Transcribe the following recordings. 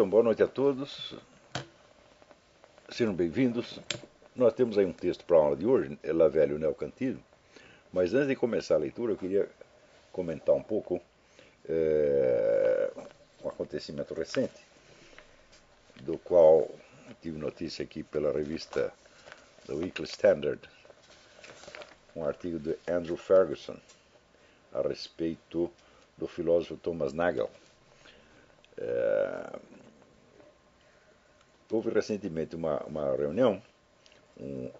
Então, boa noite a todos. Sejam bem-vindos. Nós temos aí um texto para a aula de hoje, La Velho Neocantismo. Mas antes de começar a leitura, eu queria comentar um pouco é, um acontecimento recente, do qual tive notícia aqui pela revista The Weekly Standard, um artigo de Andrew Ferguson a respeito do filósofo Thomas Nagel. É, houve recentemente uma, uma reunião, um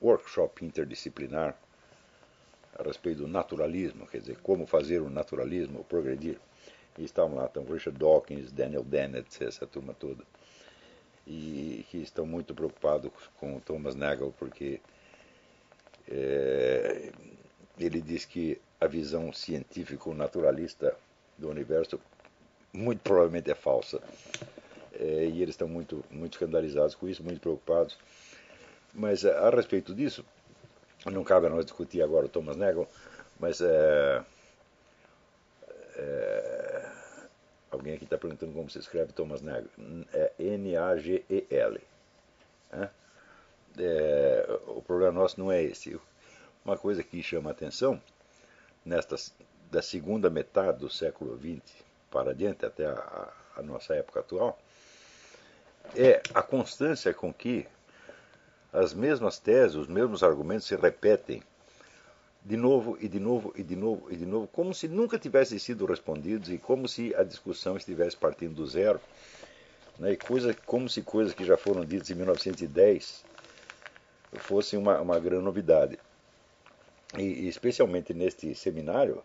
workshop interdisciplinar a respeito do naturalismo, quer dizer, como fazer o naturalismo progredir. E estavam lá, então, Richard Dawkins, Daniel Dennett, essa turma toda. E que estão muito preocupados com o Thomas Nagel, porque é, ele diz que a visão científico-naturalista do universo muito provavelmente é falsa. É, e eles estão muito, muito escandalizados com isso, muito preocupados. Mas a, a respeito disso, não cabe a nós discutir agora o Thomas Nagel, mas é, é, alguém aqui está perguntando como se escreve Thomas Nagel. É N-A-G-E-L. É, o problema nosso não é esse. Uma coisa que chama a atenção, nesta, da segunda metade do século XX para adiante, até a, a nossa época atual, é a constância com que as mesmas teses, os mesmos argumentos se repetem de novo e de novo e de novo e de novo, como se nunca tivessem sido respondidos e como se a discussão estivesse partindo do zero, né? e coisa, como se coisas que já foram ditas em 1910 fossem uma, uma grande novidade. E, e especialmente neste seminário,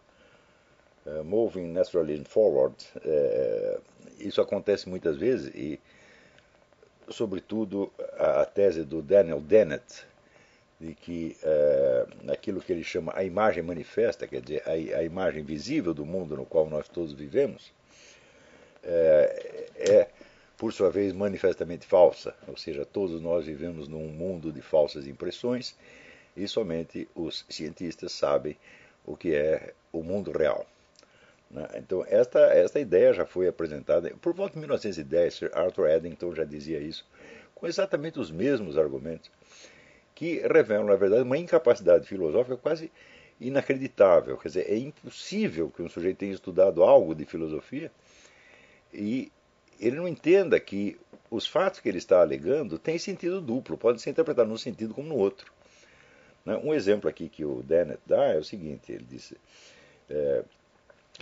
uh, Moving Naturalism Forward, uh, isso acontece muitas vezes e sobretudo a, tese do Daniel Dennett, de que uh, aquilo que ele chama a imagem manifesta, quer dizer, a, a imagem visível do mundo no qual nós todos vivemos, uh, é, por sua vez, manifestamente falsa. Ou seja, todos nós vivemos num mundo de falsas impressões e somente os cientistas sabem o que é o mundo real. Né? Então, esta, esta ideia já foi apresentada por volta de 1910. Sir Arthur Eddington já dizia isso, com exatamente os mesmos argumentos, que revelam, na verdade, uma incapacidade filosófica quase inacreditável. Quer dizer, é impossível que um sujeito tenha estudado algo de filosofia e ele não entenda que os fatos que ele está alegando têm sentido duplo, podem ser interpretados num sentido como no outro. Né? Um exemplo aqui que o Dennett dá é o seguinte: ele disse. É, Quer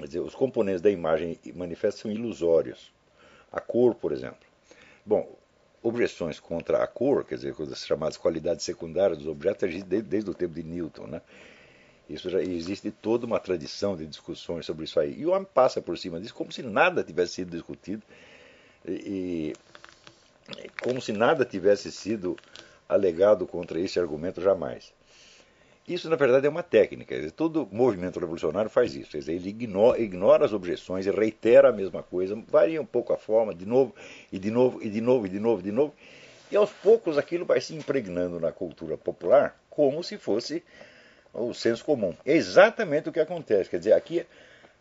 dizer, os componentes da imagem manifesta são ilusórios. A cor, por exemplo. Bom, objeções contra a cor, quer dizer, as chamadas qualidades secundárias dos objetos, desde, desde o tempo de Newton. Né? Isso já existe toda uma tradição de discussões sobre isso aí. E o homem passa por cima disso como se nada tivesse sido discutido e, e como se nada tivesse sido alegado contra esse argumento jamais. Isso, na verdade, é uma técnica. Todo movimento revolucionário faz isso. Dizer, ele ignora, ignora, as objeções e reitera a mesma coisa, varia um pouco a forma, de novo, e de novo, e de novo, e de novo, de novo. E aos poucos aquilo vai se impregnando na cultura popular como se fosse o senso comum. É exatamente o que acontece. Quer dizer, aqui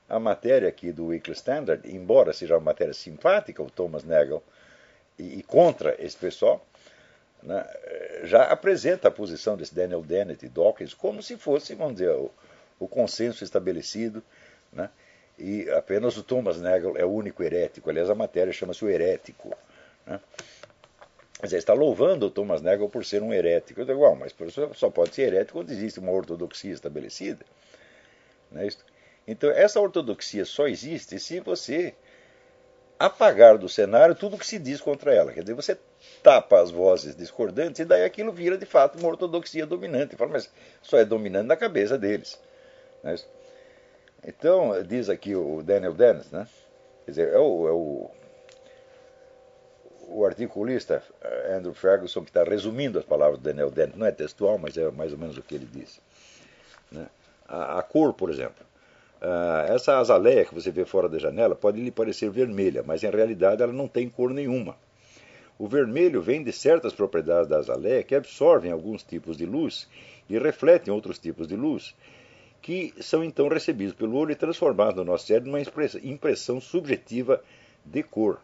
a matéria aqui do Weekly Standard, embora seja uma matéria simpática, o Thomas Nagel, e, e contra esse pessoal, né, já apresenta a posição desse Daniel Dennett e Dawkins como se fosse, vamos dizer, o, o consenso estabelecido, né, e apenas o Thomas Nagel é o único herético. Aliás, a matéria chama-se o herético. Né. Está louvando o Thomas Nagel por ser um herético. Eu digo, well, mas só pode ser herético quando existe uma ortodoxia estabelecida. Não é isso? Então, essa ortodoxia só existe se você apagar do cenário tudo que se diz contra ela. Quer dizer, você tapa as vozes discordantes e daí aquilo vira de fato uma ortodoxia dominante. Fala, mas só é dominante na cabeça deles. Né? Então, diz aqui o Daniel Dennis, né? quer dizer, é o, é o, o articulista eh, Andrew Ferguson que está resumindo as palavras do Daniel Dennis, não é textual, mas é mais ou menos o que ele disse. Né? A, a cor, por exemplo. Uh, essa azaleia que você vê fora da janela pode lhe parecer vermelha, mas em realidade ela não tem cor nenhuma. O vermelho vem de certas propriedades da azaleia que absorvem alguns tipos de luz e refletem outros tipos de luz, que são então recebidos pelo olho e transformados no nosso cérebro numa impressão subjetiva de cor.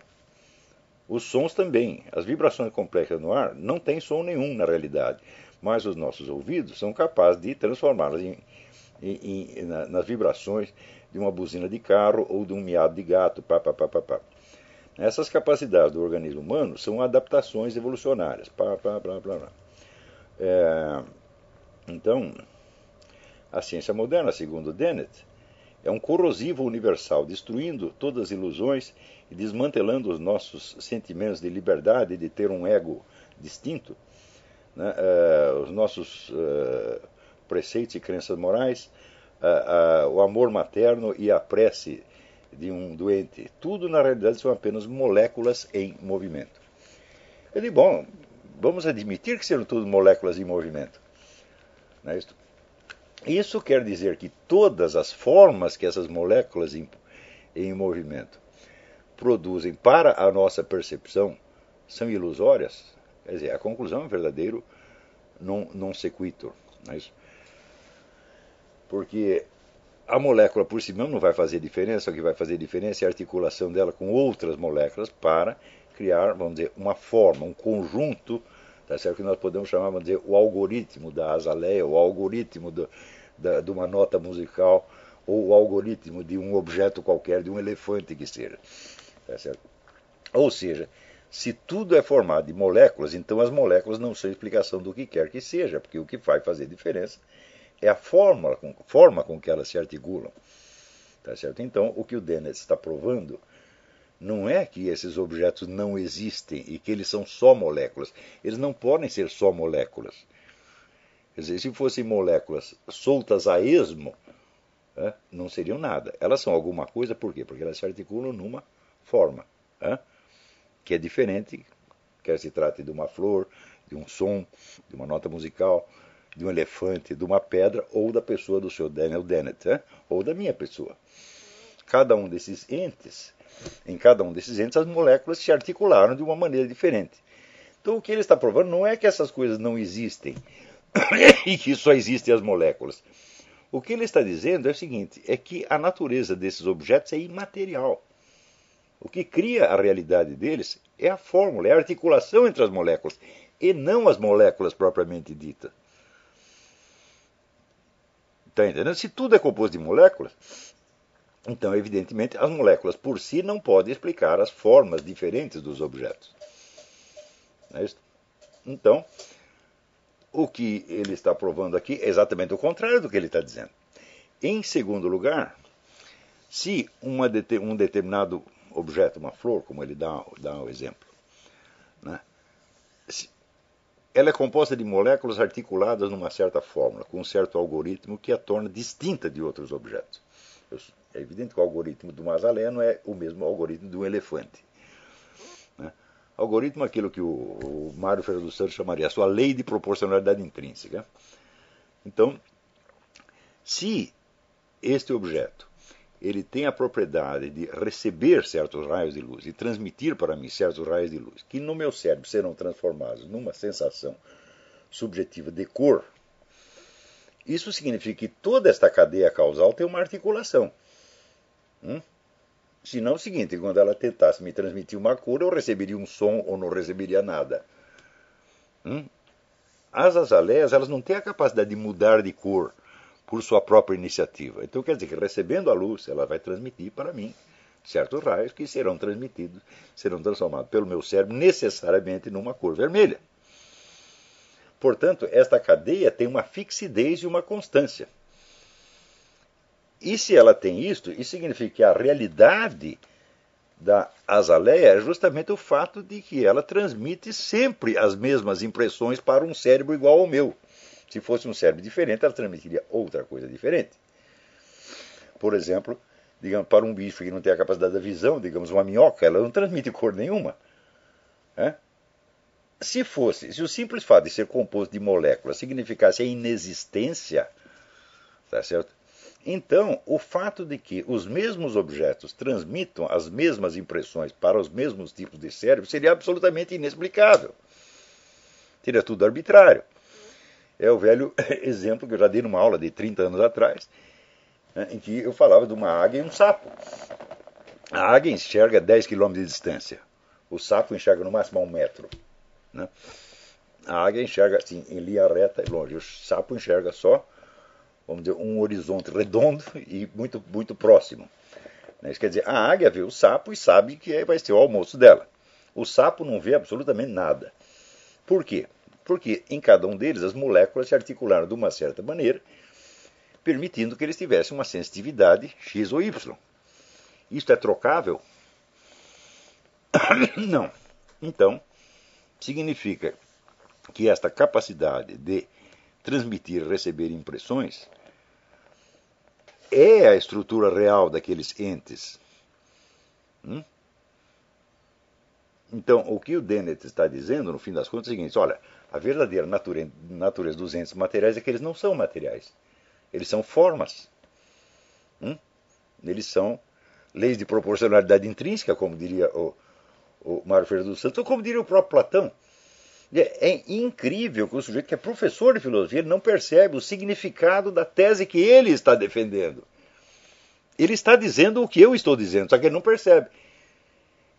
Os sons também. As vibrações complexas no ar não têm som nenhum na realidade, mas os nossos ouvidos são capazes de transformá-las em, em, em, nas vibrações de uma buzina de carro ou de um miado de gato. Pá, pá, pá, pá, pá. Essas capacidades do organismo humano são adaptações evolucionárias. Pá, pá. É, então, a ciência moderna, segundo Dennett, é um corrosivo universal, destruindo todas as ilusões e desmantelando os nossos sentimentos de liberdade, de ter um ego distinto, né? uh, os nossos uh, preceitos e crenças morais, o amor materno e a prece de um doente. Tudo, na realidade, são apenas moléculas em movimento. Eu digo, bom, vamos admitir que sejam tudo moléculas em movimento. É isso? Isso quer dizer que todas as formas que essas moléculas em, em movimento produzem para a nossa percepção são ilusórias? Quer dizer, a conclusão é um verdadeiro non, non sequitur. Não é isso? Porque a molécula por si mesma não vai fazer diferença, o que vai fazer diferença é a articulação dela com outras moléculas para criar, vamos dizer, uma forma, um conjunto, tá certo? que nós podemos chamar, vamos dizer, o algoritmo da azaleia, o algoritmo do, da, de uma nota musical, ou o algoritmo de um objeto qualquer, de um elefante que seja. Tá certo? Ou seja, se tudo é formado de moléculas, então as moléculas não são explicação do que quer que seja, porque o que vai fazer diferença é a forma forma com que elas se articulam. Tá certo? Então, o que o Dennett está provando não é que esses objetos não existem e que eles são só moléculas. Eles não podem ser só moléculas. Quer dizer, se fossem moléculas soltas a esmo, não seriam nada. Elas são alguma coisa, por quê? Porque elas se articulam numa forma, que é diferente, quer se trate de uma flor, de um som, de uma nota musical, de um elefante, de uma pedra, ou da pessoa do seu Daniel Dennett, é, ou da minha pessoa. Cada um desses entes, em cada um desses entes, as moléculas se articularam de uma maneira diferente. Então, o que ele está provando não é que essas coisas não existem, e que só existem as moléculas. O que ele está dizendo é o seguinte: é que a natureza desses objetos é imaterial. O que cria a realidade deles é a fórmula, é a articulação entre as moléculas, e não as moléculas propriamente ditas. Está entendendo? Se tudo é composto de moléculas, então, evidentemente, as moléculas por si não podem explicar as formas diferentes dos objetos. É então, o que ele está provando aqui é exatamente o contrário do que ele está dizendo. Em segundo lugar, se uma, um determinado objeto, uma flor, como ele dá, dá o exemplo, né, ela é composta de moléculas articuladas numa certa fórmula, com um certo algoritmo que a torna distinta de outros objetos. É evidente que o algoritmo do Mazalé não é o mesmo algoritmo do elefante. Algoritmo é aquilo que o, o Mário Ferreira dos Santos chamaria a sua lei de proporcionalidade intrínseca. Então, se este objeto ele tem a propriedade de receber certos raios de luz e transmitir para mim certos raios de luz, que no meu cérebro serão transformados numa sensação subjetiva de cor, isso significa que toda esta cadeia causal tem uma articulação. Hum? Senão é o seguinte, quando ela tentasse me transmitir uma cor, eu receberia um som ou não receberia nada. Hum? As azaleias elas não têm a capacidade de mudar de cor por sua própria iniciativa. Então quer dizer que recebendo a luz, ela vai transmitir para mim certos raios que serão transmitidos, serão transformados pelo meu cérebro necessariamente numa cor vermelha. Portanto, esta cadeia tem uma fixidez e uma constância. E se ela tem isto, isso significa que a realidade da azaleia é justamente o fato de que ela transmite sempre as mesmas impressões para um cérebro igual ao meu. Se fosse um cérebro diferente, ela transmitiria outra coisa diferente. Por exemplo, digamos, para um bicho que não tem a capacidade da visão, digamos uma minhoca, ela não transmite cor nenhuma. É? Se fosse, se o simples fato de ser composto de moléculas significasse a inexistência, tá certo? Então, o fato de que os mesmos objetos transmitam as mesmas impressões para os mesmos tipos de cérebro seria absolutamente inexplicável. Seria tudo arbitrário. É o velho exemplo que eu já dei numa aula de 30 anos atrás, né, em que eu falava de uma águia e um sapo. A águia enxerga 10 km de distância. O sapo enxerga no máximo a um metro. Né? A águia enxerga assim, em linha reta e longe. O sapo enxerga só, vamos dizer, um horizonte redondo e muito, muito próximo. Né? Isso quer dizer, a águia vê o sapo e sabe que vai ser o almoço dela. O sapo não vê absolutamente nada. Por quê? Porque em cada um deles as moléculas se articularam de uma certa maneira, permitindo que eles tivessem uma sensitividade X ou Y. Isto é trocável? Não. Então, significa que esta capacidade de transmitir e receber impressões é a estrutura real daqueles entes. Hum? Então, o que o Dennett está dizendo, no fim das contas, é o seguinte: olha, a verdadeira natureza, dos entes materiais é que eles não são materiais. Eles são formas. Hum? Eles são leis de proporcionalidade intrínseca, como diria o, o Mário Ferreira dos Santos, ou como diria o próprio Platão. É, é incrível que o sujeito que é professor de filosofia não percebe o significado da tese que ele está defendendo. Ele está dizendo o que eu estou dizendo, só que ele não percebe.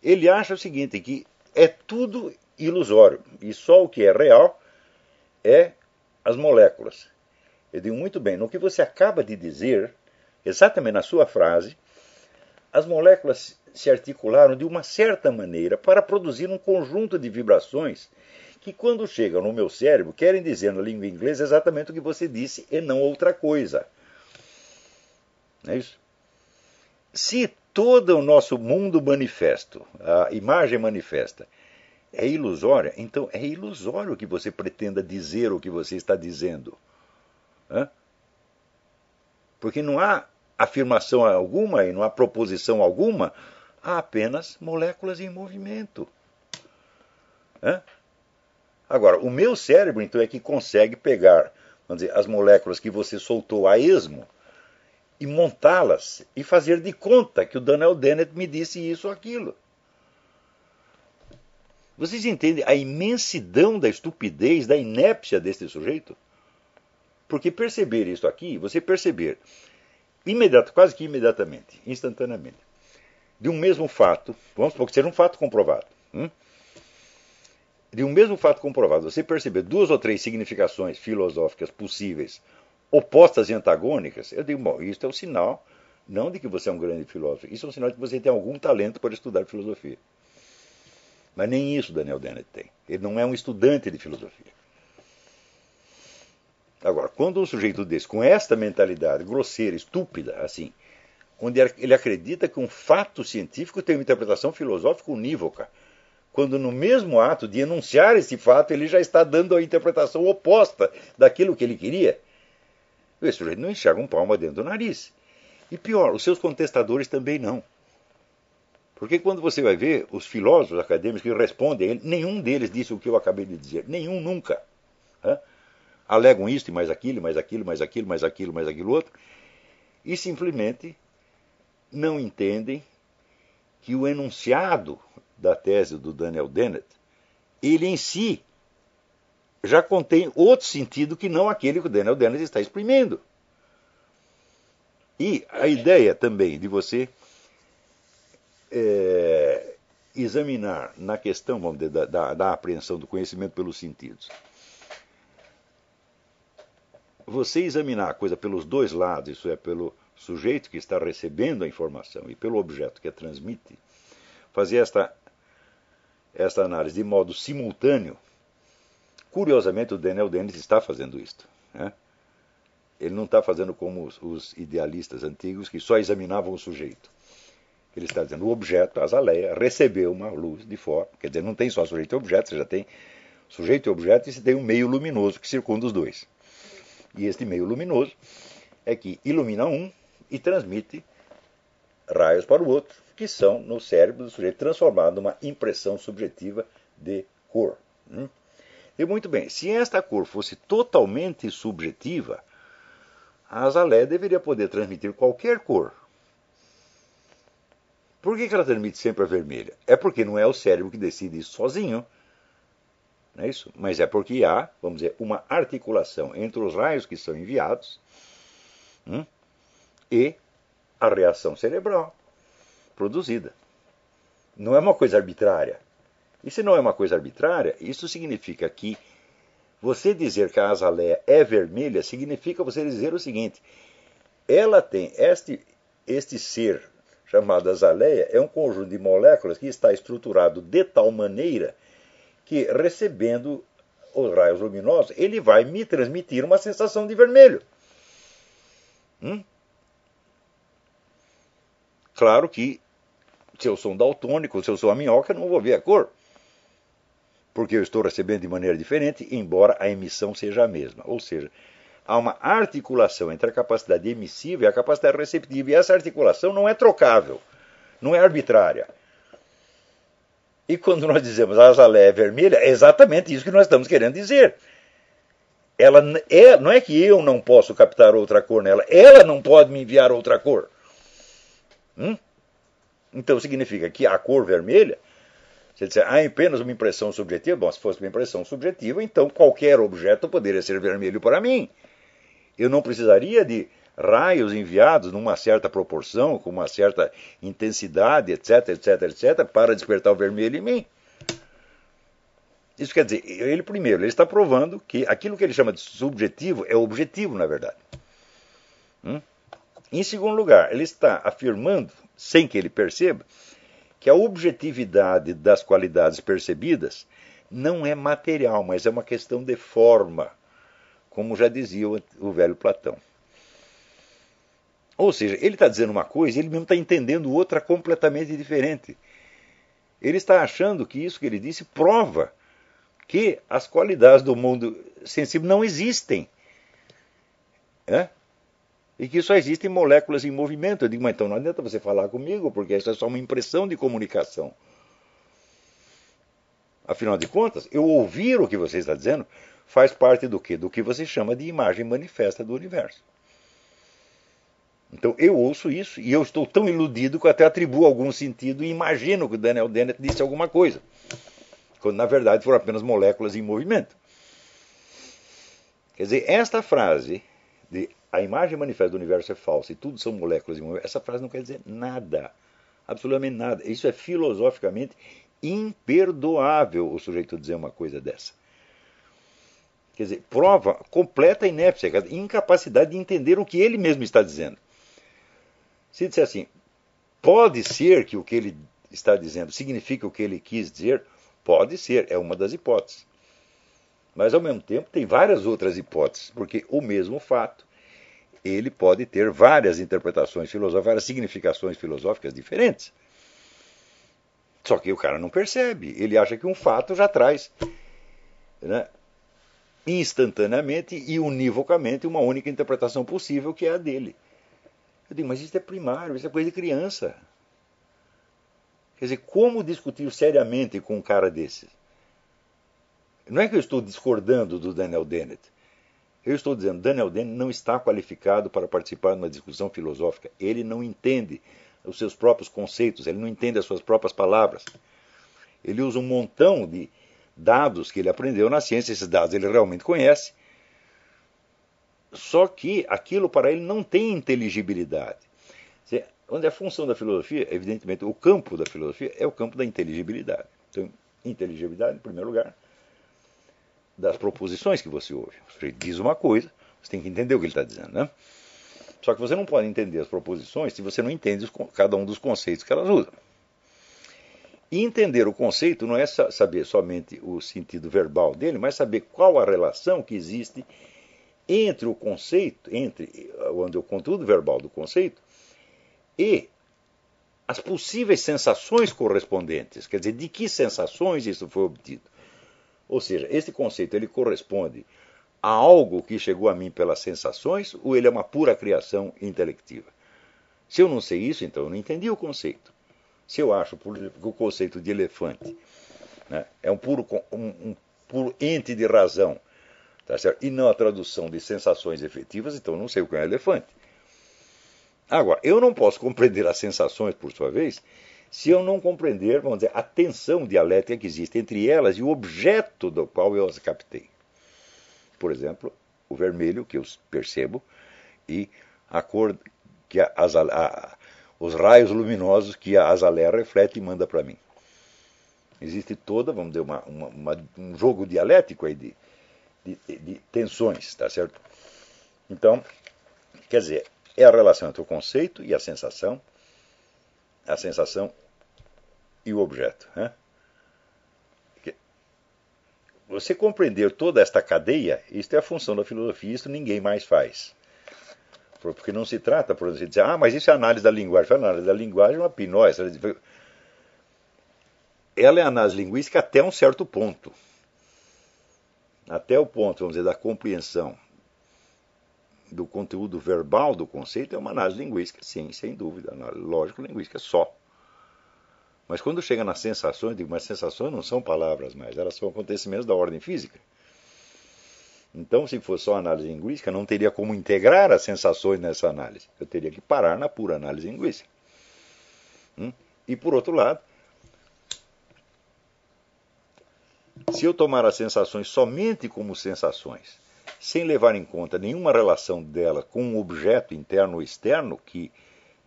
Ele acha o seguinte, que é tudo ilusório e só o que é real é as moléculas. Eu digo muito bem, no que você acaba de dizer, exatamente na sua frase, as moléculas se articularam de uma certa maneira para produzir um conjunto de vibrações que, quando chegam no meu cérebro, querem dizer na língua inglesa exatamente o que você disse e não outra coisa. Não é isso? Se todo o nosso mundo manifesto, a imagem manifesta, é ilusória, então é ilusório que você pretenda dizer o que você está dizendo. Hã? Porque não há afirmação alguma e não há proposição alguma, há apenas moléculas em movimento. Hã? Agora, o meu cérebro, então, é que consegue pegar dizer, as moléculas que você soltou a esmo e montá-las e fazer de conta que o Daniel Dennett me disse isso ou aquilo. Vocês entendem a imensidão da estupidez, da inépcia deste sujeito? Porque perceber isso aqui, você perceber imediato, quase que imediatamente, instantaneamente, de um mesmo fato, vamos supor que seja um fato comprovado, hum? de um mesmo fato comprovado, você perceber duas ou três significações filosóficas possíveis, opostas e antagônicas, eu digo, bom, isso é um sinal não de que você é um grande filósofo, isso é um sinal de que você tem algum talento para estudar filosofia. Mas nem isso Daniel Dennett tem. Ele não é um estudante de filosofia. Agora, quando um sujeito desse, com esta mentalidade grosseira, estúpida, assim, onde ele acredita que um fato científico tem uma interpretação filosófica unívoca, quando no mesmo ato de enunciar esse fato ele já está dando a interpretação oposta daquilo que ele queria, esse sujeito não enxerga um palmo dentro do nariz. E pior, os seus contestadores também não. Porque quando você vai ver os filósofos acadêmicos que respondem a ele, nenhum deles disse o que eu acabei de dizer. Nenhum nunca alegam isto e mais aquilo, mais aquilo, mais aquilo, mais aquilo, mais aquilo outro, e simplesmente não entendem que o enunciado da tese do Daniel Dennett, ele em si já contém outro sentido que não aquele que o Daniel Dennett está exprimindo. E a ideia também de você é, examinar na questão vamos dizer, da, da, da apreensão do conhecimento pelos sentidos você examinar a coisa pelos dois lados, isso é, pelo sujeito que está recebendo a informação e pelo objeto que a transmite, fazer esta, esta análise de modo simultâneo, curiosamente o Daniel Dennis está fazendo isto. Né? Ele não está fazendo como os, os, idealistas antigos que só examinavam o sujeito. Ele está dizendo o objeto, a azaleia, recebeu uma luz de fora. Quer dizer, não tem só sujeito e objeto, você já tem sujeito e objeto e você tem um meio luminoso que circunda os dois. E este meio luminoso é que ilumina um e transmite raios para o outro, que são no cérebro do sujeito transformado numa impressão subjetiva de cor. Hum? E muito bem, se esta cor fosse totalmente subjetiva, a azaleia deveria poder transmitir qualquer cor. Por que ela transmite sempre a vermelha? É porque não é o cérebro que decide isso sozinho não é isso? Mas é porque há, vamos dizer, uma articulação entre os raios que são enviados hum, e a reação cerebral produzida. Não é uma coisa arbitrária. Isso não é uma coisa arbitrária, isso significa que você dizer que a azaleia é vermelha significa você dizer o seguinte: ela tem este, este ser chamado azaleia, é um conjunto de moléculas que está estruturado de tal maneira que, recebendo os raios luminosos, ele vai me transmitir uma sensação de vermelho. Hum? Claro que, se eu sou um daltônico, se eu sou a minhoca, eu não vou ver a cor. Porque eu estou recebendo de maneira diferente, embora a emissão seja a mesma. Ou seja, há uma articulação entre a capacidade emissiva e a capacidade receptiva. E essa articulação não é trocável, não é arbitrária. E quando nós dizemos a azaleia é vermelha, é exatamente isso que nós estamos querendo dizer. Ela é, não é que eu não posso captar outra cor nela, ela não pode me enviar outra cor. Hum? Então significa que a cor vermelha, se disser, há apenas uma impressão subjetiva, bom, se fosse uma impressão subjetiva, então qualquer objeto poderia ser vermelho para mim. Eu não precisaria de raios enviados numa certa proporção, com uma certa intensidade, etc, etc, etc, para despertar o vermelho em mim. Isso quer dizer, ele primeiro, ele está provando que aquilo que ele chama de subjetivo é objetivo, na verdade. Hum? Em segundo lugar, ele está afirmando, sem que ele perceba, que a objetividade das qualidades percebidas não é material, mas é uma questão de forma, como já dizia o velho Platão. Ou seja, ele está dizendo uma coisa e ele mesmo está entendendo outra completamente diferente. Ele está achando que isso que ele disse prova que as qualidades do mundo sensível não existem. E que só existem moléculas em movimento. Eu digo, mas então não adianta você falar comigo, porque essa é só uma impressão de comunicação. Afinal de contas, eu ouvir o que você está dizendo faz parte do que? Do que você chama de imagem manifesta do universo. Então eu ouço isso e eu estou tão iludido que eu até atribuo algum sentido e imagino que o Daniel Dennett disse alguma coisa, quando na verdade foram apenas moléculas em movimento. Quer dizer, esta frase de a imagem manifesta do universo é falsa e tudo são moléculas em movimento, essa frase não quer dizer nada, absolutamente nada. Isso é filosoficamente imperdoável o sujeito dizer uma coisa dessa. Quer dizer, prova completa inépcia, incapacidade de entender o que ele mesmo está dizendo. Se disser assim, pode ser que o que ele está dizendo significa o que ele quis dizer, pode ser, é uma das hipóteses. Mas ao mesmo tempo tem várias outras hipóteses, porque o mesmo fato ele pode ter várias interpretações filosóficas, várias significações filosóficas diferentes. Só que o cara não percebe, ele acha que um fato já traz né, instantaneamente e univocamente uma única interpretação possível, que é a dele. Eu digo, mas isso é primário, isso é coisa de criança. Quer dizer, como discutir seriamente com um cara desses? Não é que eu estou discordando do Daniel Dennett. Eu estou dizendo, Daniel Dennett não está qualificado para participar de uma discussão filosófica. Ele não entende os seus próprios conceitos, ele não entende as suas próprias palavras. Ele usa um montão de dados que ele aprendeu na ciência, esses dados ele realmente conhece, só que aquilo para ele não tem inteligibilidade. Onde é a função da filosofia, evidentemente, o campo da filosofia é o campo da inteligibilidade. Então, inteligibilidade, em primeiro lugar, das proposições que você ouve. Você diz uma coisa, você tem que entender o que ele está dizendo, né? Só que você não pode entender as proposições se você não entende cada um dos conceitos que elas usam. E entender o conceito não é saber somente o sentido verbal dele, mas saber qual a relação que existe entre o conceito, entre onde o conteúdo verbal do conceito e as possíveis sensações correspondentes, quer dizer, de que sensações isso foi obtido. Ou seja, esse conceito ele corresponde a algo que chegou a mim pelas sensações ou ele é uma pura criação intelectiva? Se eu não sei isso, então eu não entendi o conceito. Se eu acho que o conceito de elefante né, é um puro, um, um puro ente de razão Tá certo? E não a tradução de sensações efetivas, então não sei o que é um elefante. Agora, eu não posso compreender as sensações, por sua vez, se eu não compreender, vamos dizer, a tensão dialética que existe entre elas e o objeto do qual eu as captei. Por exemplo, o vermelho, que eu percebo, e a cor que a, a, os raios luminosos que a azalea reflete e manda para mim. Existe toda, vamos dizer, uma, uma, uma, um jogo dialético aí de, de, de tensões, tá certo? Então, quer dizer, é a relação entre o conceito e a sensação, a sensação e o objeto. Né? Você compreender toda esta cadeia, isso é a função da filosofia, isso ninguém mais faz. Porque não se trata, por exemplo, de dizer, ah, mas isso é análise da linguagem. A análise da linguagem é uma pinóis. Ela é análise linguística até um certo ponto. Até o ponto, vamos dizer, da compreensão do conteúdo verbal do conceito é uma análise linguística, sim, sem dúvida. Lógico, linguística só. Mas quando chega nas sensações, digo, mas sensações não são palavras mais, elas são acontecimentos da ordem física. Então, se fosse só análise linguística, não teria como integrar as sensações nessa análise. Eu teria que parar na pura análise linguística. Hum? E, por outro lado, se eu tomar as sensações somente como sensações, sem levar em conta nenhuma relação dela com um objeto interno ou externo que,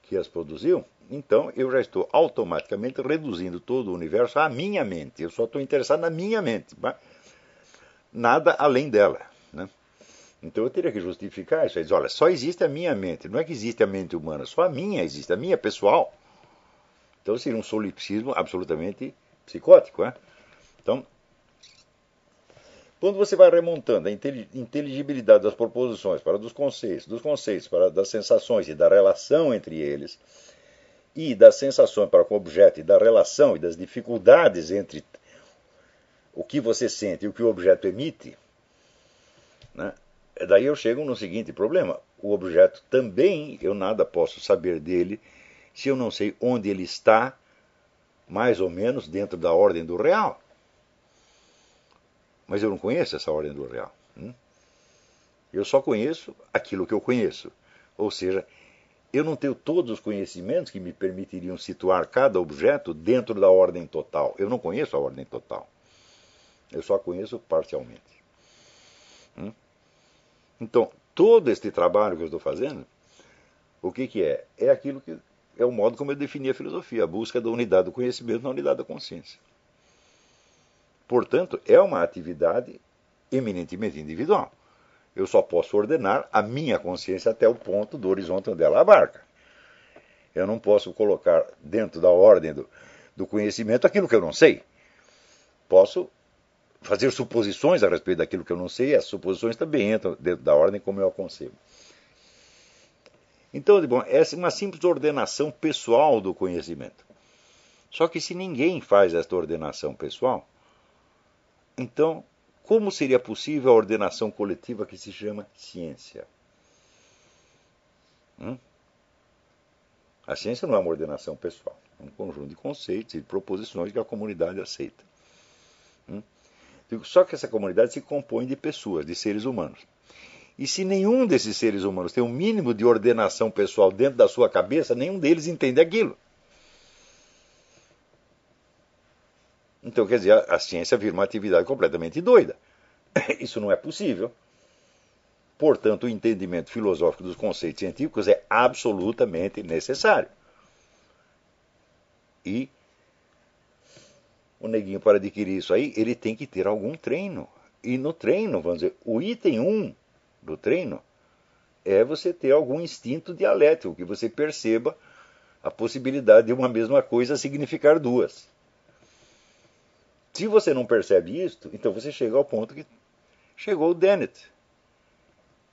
que as produziu, então eu já estou automaticamente reduzindo todo o universo à minha mente. Eu só estou interessado na minha mente, nada além dela. Né? Então eu teria que justificar isso. Dizer, olha, só existe a minha mente, não é que existe a mente humana, só a minha existe, a minha pessoal. Então seria um solipsismo absolutamente psicótico. Né? Então, quando você vai remontando a inteligibilidade das proposições para dos conceitos, dos conceitos para das sensações e da relação entre eles, e das sensações para com o objeto e da relação e das dificuldades entre o que você sente e o que o objeto emite, né? daí eu chego no seguinte problema: o objeto também eu nada posso saber dele se eu não sei onde ele está, mais ou menos dentro da ordem do real. Mas eu não conheço essa ordem do real. Hum? Eu só conheço aquilo que eu conheço. Ou seja, eu não tenho todos os conhecimentos que me permitiriam situar cada objeto dentro da ordem total. Eu não conheço a ordem total. Eu só conheço parcialmente. Hum? Então, todo este trabalho que eu estou fazendo, o que, que é? É aquilo que é o modo como eu defini a filosofia, a busca da unidade do conhecimento na unidade da consciência. Portanto, é uma atividade eminentemente individual. Eu só posso ordenar a minha consciência até o ponto do horizonte onde ela abarca. Eu não posso colocar dentro da ordem do, do conhecimento aquilo que eu não sei. Posso fazer suposições a respeito daquilo que eu não sei, as suposições também entram dentro da ordem como eu a concebo. Então, bom, é uma simples ordenação pessoal do conhecimento. Só que se ninguém faz esta ordenação pessoal, então, como seria possível a ordenação coletiva que se chama ciência? Hum? A ciência não é uma ordenação pessoal, é um conjunto de conceitos e proposições que a comunidade aceita. Só que essa comunidade se compõe de pessoas, de seres humanos. E se nenhum desses seres humanos tem um mínimo de ordenação pessoal dentro da sua cabeça, nenhum deles entende aquilo. Então, quer dizer, a, a ciência vira uma atividade completamente doida. Isso não é possível. Portanto, o entendimento filosófico dos conceitos científicos é absolutamente necessário. E o neguinho, para adquirir isso aí, ele tem que ter algum treino. E no treino, vamos dizer, o item 1 um do treino é você ter algum instinto dialético, que você perceba a possibilidade de uma mesma coisa significar duas. Se você não percebe isto, então você chega ao ponto que chegou o Dennett.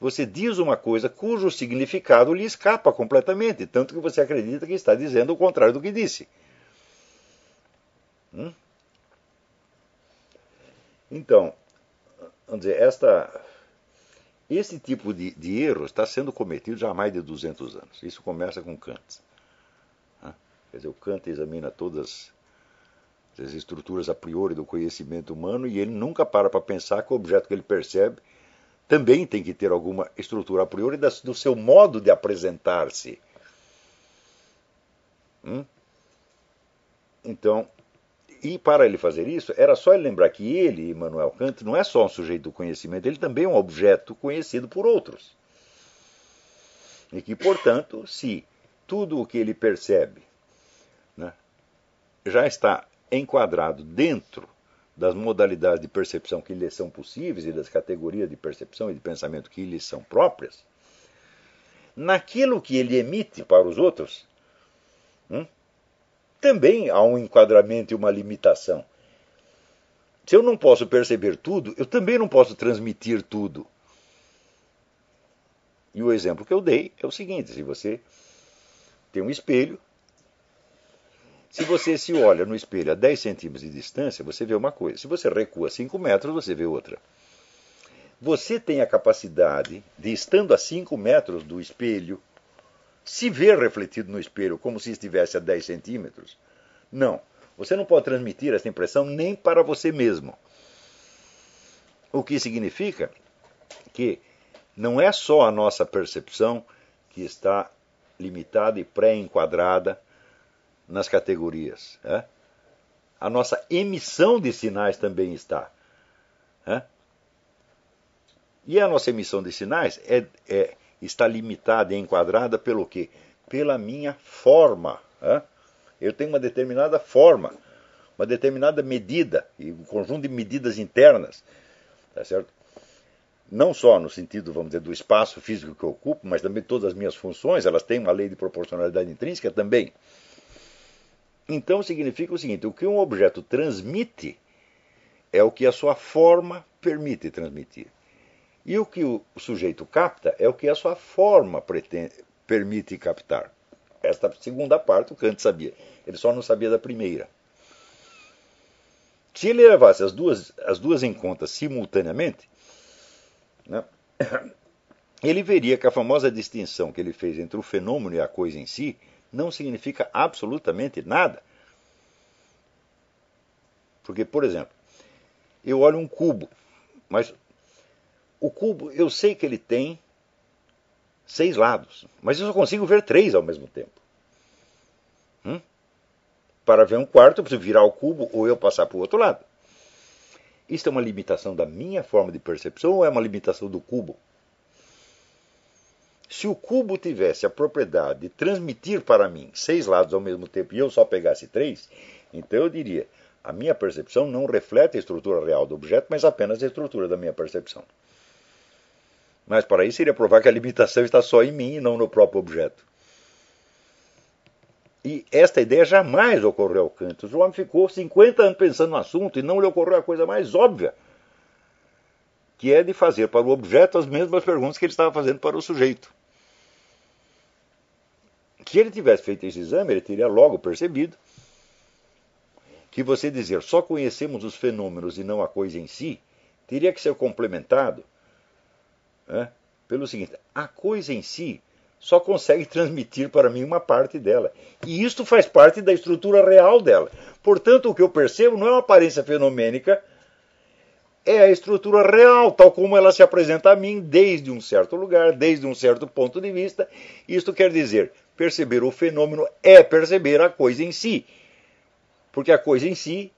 Você diz uma coisa cujo significado lhe escapa completamente, tanto que você acredita que está dizendo o contrário do que disse. Hum? Então, vamos dizer, esta, esse tipo de, de erro está sendo cometido já há mais de 200 anos. Isso começa com Kant. Quer dizer, o Kant examina todas as estruturas a priori do conhecimento humano e ele nunca para para pensar que o objeto que ele percebe também tem que ter alguma estrutura a priori do seu modo de apresentar-se. Hum? Então, e para ele fazer isso, era só ele lembrar que ele, Immanuel Kant, não é só um sujeito do conhecimento, ele também é um objeto conhecido por outros. E que, portanto, se tudo o que ele percebe né, já está enquadrado dentro das modalidades de percepção que lhes são possíveis e das categorias de percepção e de pensamento que lhes são próprias, naquilo que ele emite para os outros, hum, também há um enquadramento e uma limitação. Se eu não posso perceber tudo, eu também não posso transmitir tudo. E o exemplo que eu dei é o seguinte: se você tem um espelho, se você se olha no espelho a 10 centímetros de distância, você vê uma coisa. Se você recua 5 metros, você vê outra. Você tem a capacidade de, estando a 5 metros do espelho, se ver refletido no espelho como se estivesse a 10 centímetros? Não. Você não pode transmitir essa impressão nem para você mesmo. O que significa que não é só a nossa percepção que está limitada e pré-enquadrada nas categorias. É? A nossa emissão de sinais também está. É? E a nossa emissão de sinais é, é, está limitada e enquadrada pelo quê? Pela minha forma. É? Eu tenho uma determinada forma, uma determinada medida, e um conjunto de medidas internas. Tá certo? não só no sentido, vamos dizer, do espaço físico que eu ocupo, mas também todas as minhas funções, elas têm uma lei de proporcionalidade intrínseca também. Então significa o seguinte: o que um objeto transmite é o que a sua forma permite transmitir. E o que o sujeito capta é o que a sua forma pretende, permite captar. Esta segunda parte o Kant sabia. Ele só não sabia da primeira. Se ele levasse as duas, as duas em conta simultaneamente, né? ele veria que a famosa distinção que ele fez entre o fenômeno e a coisa em si não significa absolutamente nada. Porque, por exemplo, eu olho um cubo, mas o cubo eu sei que ele tem seis lados, mas eu só consigo ver três ao mesmo tempo. Hum? Para ver um quarto, eu preciso virar o cubo ou eu passar para o outro lado. Isto é uma limitação da minha forma de percepção ou é uma limitação do cubo? Se o cubo tivesse a propriedade de transmitir para mim seis lados ao mesmo tempo e eu só pegasse três, então eu diria: a minha percepção não reflete a estrutura real do objeto, mas apenas a estrutura da minha percepção. Mas para isso seria provar que a limitação está só em mim e não no próprio objeto. E esta ideia jamais ocorreu ao Kant. O homem ficou 50 anos pensando no assunto e não lhe ocorreu a coisa mais óbvia, que é de fazer para o objeto as mesmas perguntas que ele estava fazendo para o sujeito. Se ele tivesse feito esse exame, ele teria logo percebido que você dizer só conhecemos os fenômenos e não a coisa em si, teria que ser complementado né, pelo seguinte: a coisa em si só consegue transmitir para mim uma parte dela. E isto faz parte da estrutura real dela. Portanto, o que eu percebo não é uma aparência fenomênica, é a estrutura real, tal como ela se apresenta a mim desde um certo lugar, desde um certo ponto de vista. Isto quer dizer, perceber o fenômeno é perceber a coisa em si. Porque a coisa em si,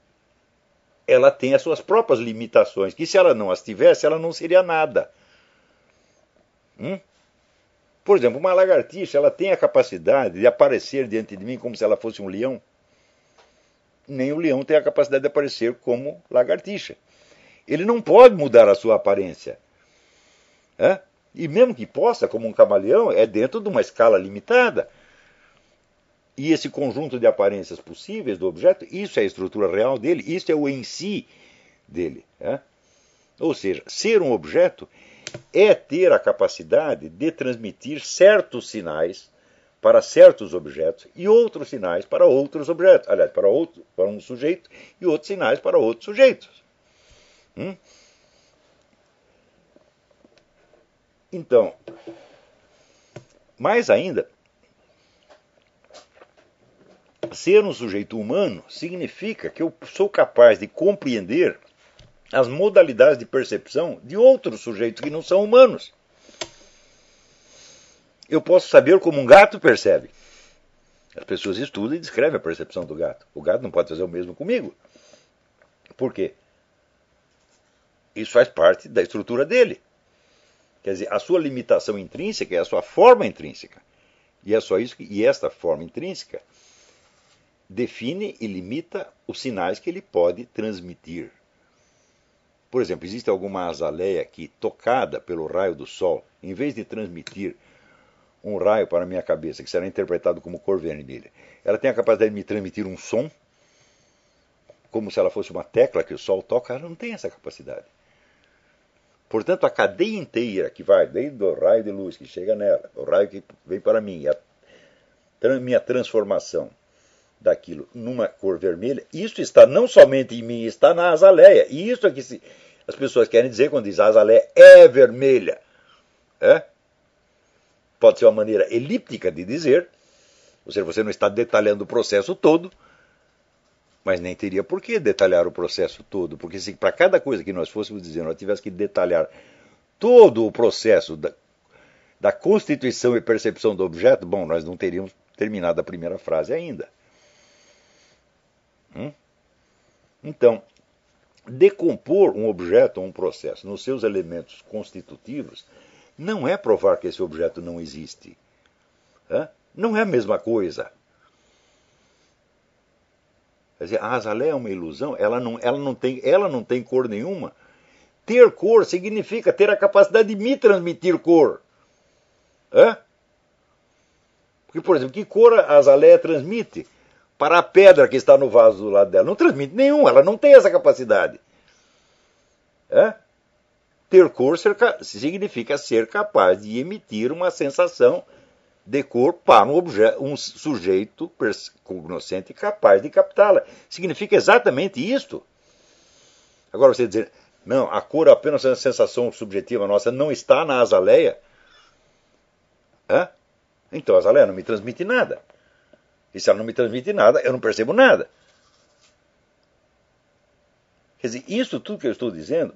ela tem as suas próprias limitações, que se ela não as tivesse, ela não seria nada. Hum? Por exemplo, uma lagartixa, ela tem a capacidade de aparecer diante de mim como se ela fosse um leão. Nem o leão tem a capacidade de aparecer como lagartixa. Ele não pode mudar a sua aparência. É? E mesmo que possa, como um camaleão, é dentro de uma escala limitada. E esse conjunto de aparências possíveis do objeto, isso é a estrutura real dele, isso é o em si dele. É? Ou seja, ser um objeto é ter a capacidade de transmitir certos sinais para certos objetos e outros sinais para outros objetos. Aliás, para, outro, para um sujeito e outros sinais para outros sujeitos. Hum? Então, mais ainda, ser um sujeito humano significa que eu sou capaz de compreender as modalidades de percepção de outros sujeitos que não são humanos. Eu posso saber como um gato percebe. As pessoas estudam e descrevem a percepção do gato. O gato não pode fazer o mesmo comigo. Por quê? Isso faz parte da estrutura dele. Quer dizer, a sua limitação intrínseca é a sua forma intrínseca. E é só isso que, e esta forma intrínseca define e limita os sinais que ele pode transmitir. Por exemplo, existe alguma azaleia que, tocada pelo raio do Sol, em vez de transmitir um raio para a minha cabeça, que será interpretado como cor vermelha, ela tem a capacidade de me transmitir um som, como se ela fosse uma tecla que o Sol toca, ela não tem essa capacidade. Portanto, a cadeia inteira que vai desde o raio de luz que chega nela, o raio que vem para mim, a minha transformação daquilo numa cor vermelha, isso está não somente em mim, está na azaleia. E isso é que se, as pessoas querem dizer quando diz a azaleia é vermelha. É? Pode ser uma maneira elíptica de dizer, ou seja, você não está detalhando o processo todo, mas nem teria por que detalhar o processo todo, porque se para cada coisa que nós fôssemos dizer nós tivéssemos que detalhar todo o processo da, da constituição e percepção do objeto, bom, nós não teríamos terminado a primeira frase ainda. Hum? Então, decompor um objeto ou um processo nos seus elementos constitutivos não é provar que esse objeto não existe. Não é a mesma coisa. Quer dizer, a azaleia é uma ilusão, ela não, ela, não tem, ela não tem cor nenhuma. Ter cor significa ter a capacidade de me transmitir cor. Hã? Porque, por exemplo, que cor a azaleia transmite para a pedra que está no vaso do lado dela? Não transmite nenhum, ela não tem essa capacidade. Hã? Ter cor significa ser capaz de emitir uma sensação de cor para um, objeto, um sujeito cognoscente capaz de captá-la. Significa exatamente isto. Agora você dizer, não, a cor é apenas uma sensação subjetiva nossa, não está na azaleia. Hã? Então a azaleia não me transmite nada. E se ela não me transmite nada, eu não percebo nada. Quer dizer, isso tudo que eu estou dizendo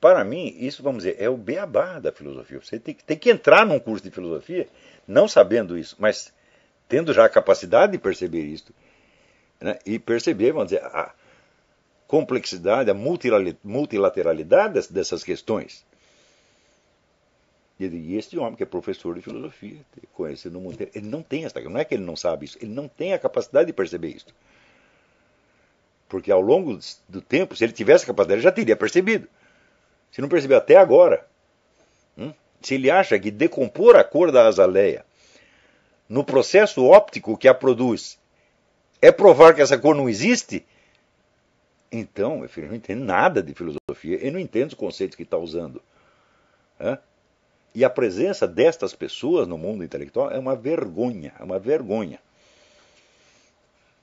para mim, isso, vamos dizer, é o beabá da filosofia. Você tem, tem que entrar num curso de filosofia não sabendo isso, mas tendo já a capacidade de perceber isso. Né? E perceber, vamos dizer, a complexidade, a multilateralidade dessas questões. E este homem, que é professor de filosofia, conhece no mundo inteiro, ele não tem essa, não é que ele não sabe isso, ele não tem a capacidade de perceber isso. Porque ao longo do tempo, se ele tivesse a capacidade, ele já teria percebido. Se não percebeu até agora. Hum? Se ele acha que decompor a cor da azaleia no processo óptico que a produz é provar que essa cor não existe, então, meu filho, não entende nada de filosofia, ele não entende os conceitos que está usando. E a presença destas pessoas no mundo intelectual é uma vergonha, é uma vergonha.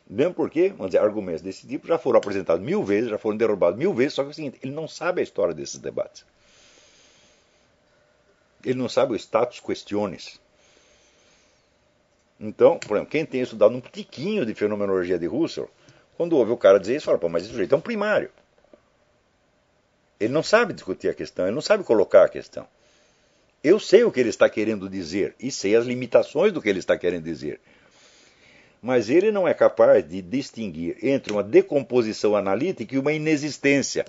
Mesmo porque, vamos dizer, argumentos desse tipo já foram apresentados mil vezes, já foram derrubados mil vezes, só que é o seguinte, ele não sabe a história desses debates. Ele não sabe o status questiones. Então, por exemplo, quem tem estudado um tiquinho de fenomenologia de Russell, quando ouve o cara dizer isso, fala, pô, mas esse sujeito é um primário. Ele não sabe discutir a questão, ele não sabe colocar a questão. Eu sei o que ele está querendo dizer e sei as limitações do que ele está querendo dizer mas ele não é capaz de distinguir entre uma decomposição analítica e uma inexistência.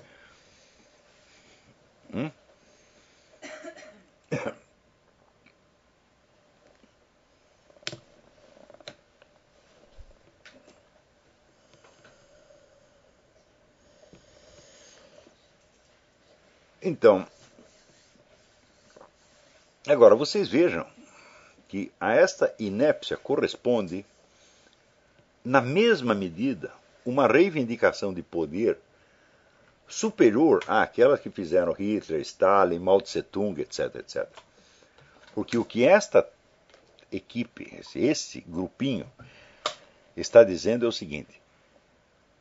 Hum? Então, agora vocês vejam que a esta inépcia corresponde na mesma medida, uma reivindicação de poder superior àquela que fizeram Hitler, Stalin, Mao Tse-tung, etc, etc. Porque o que esta equipe, esse grupinho, está dizendo é o seguinte: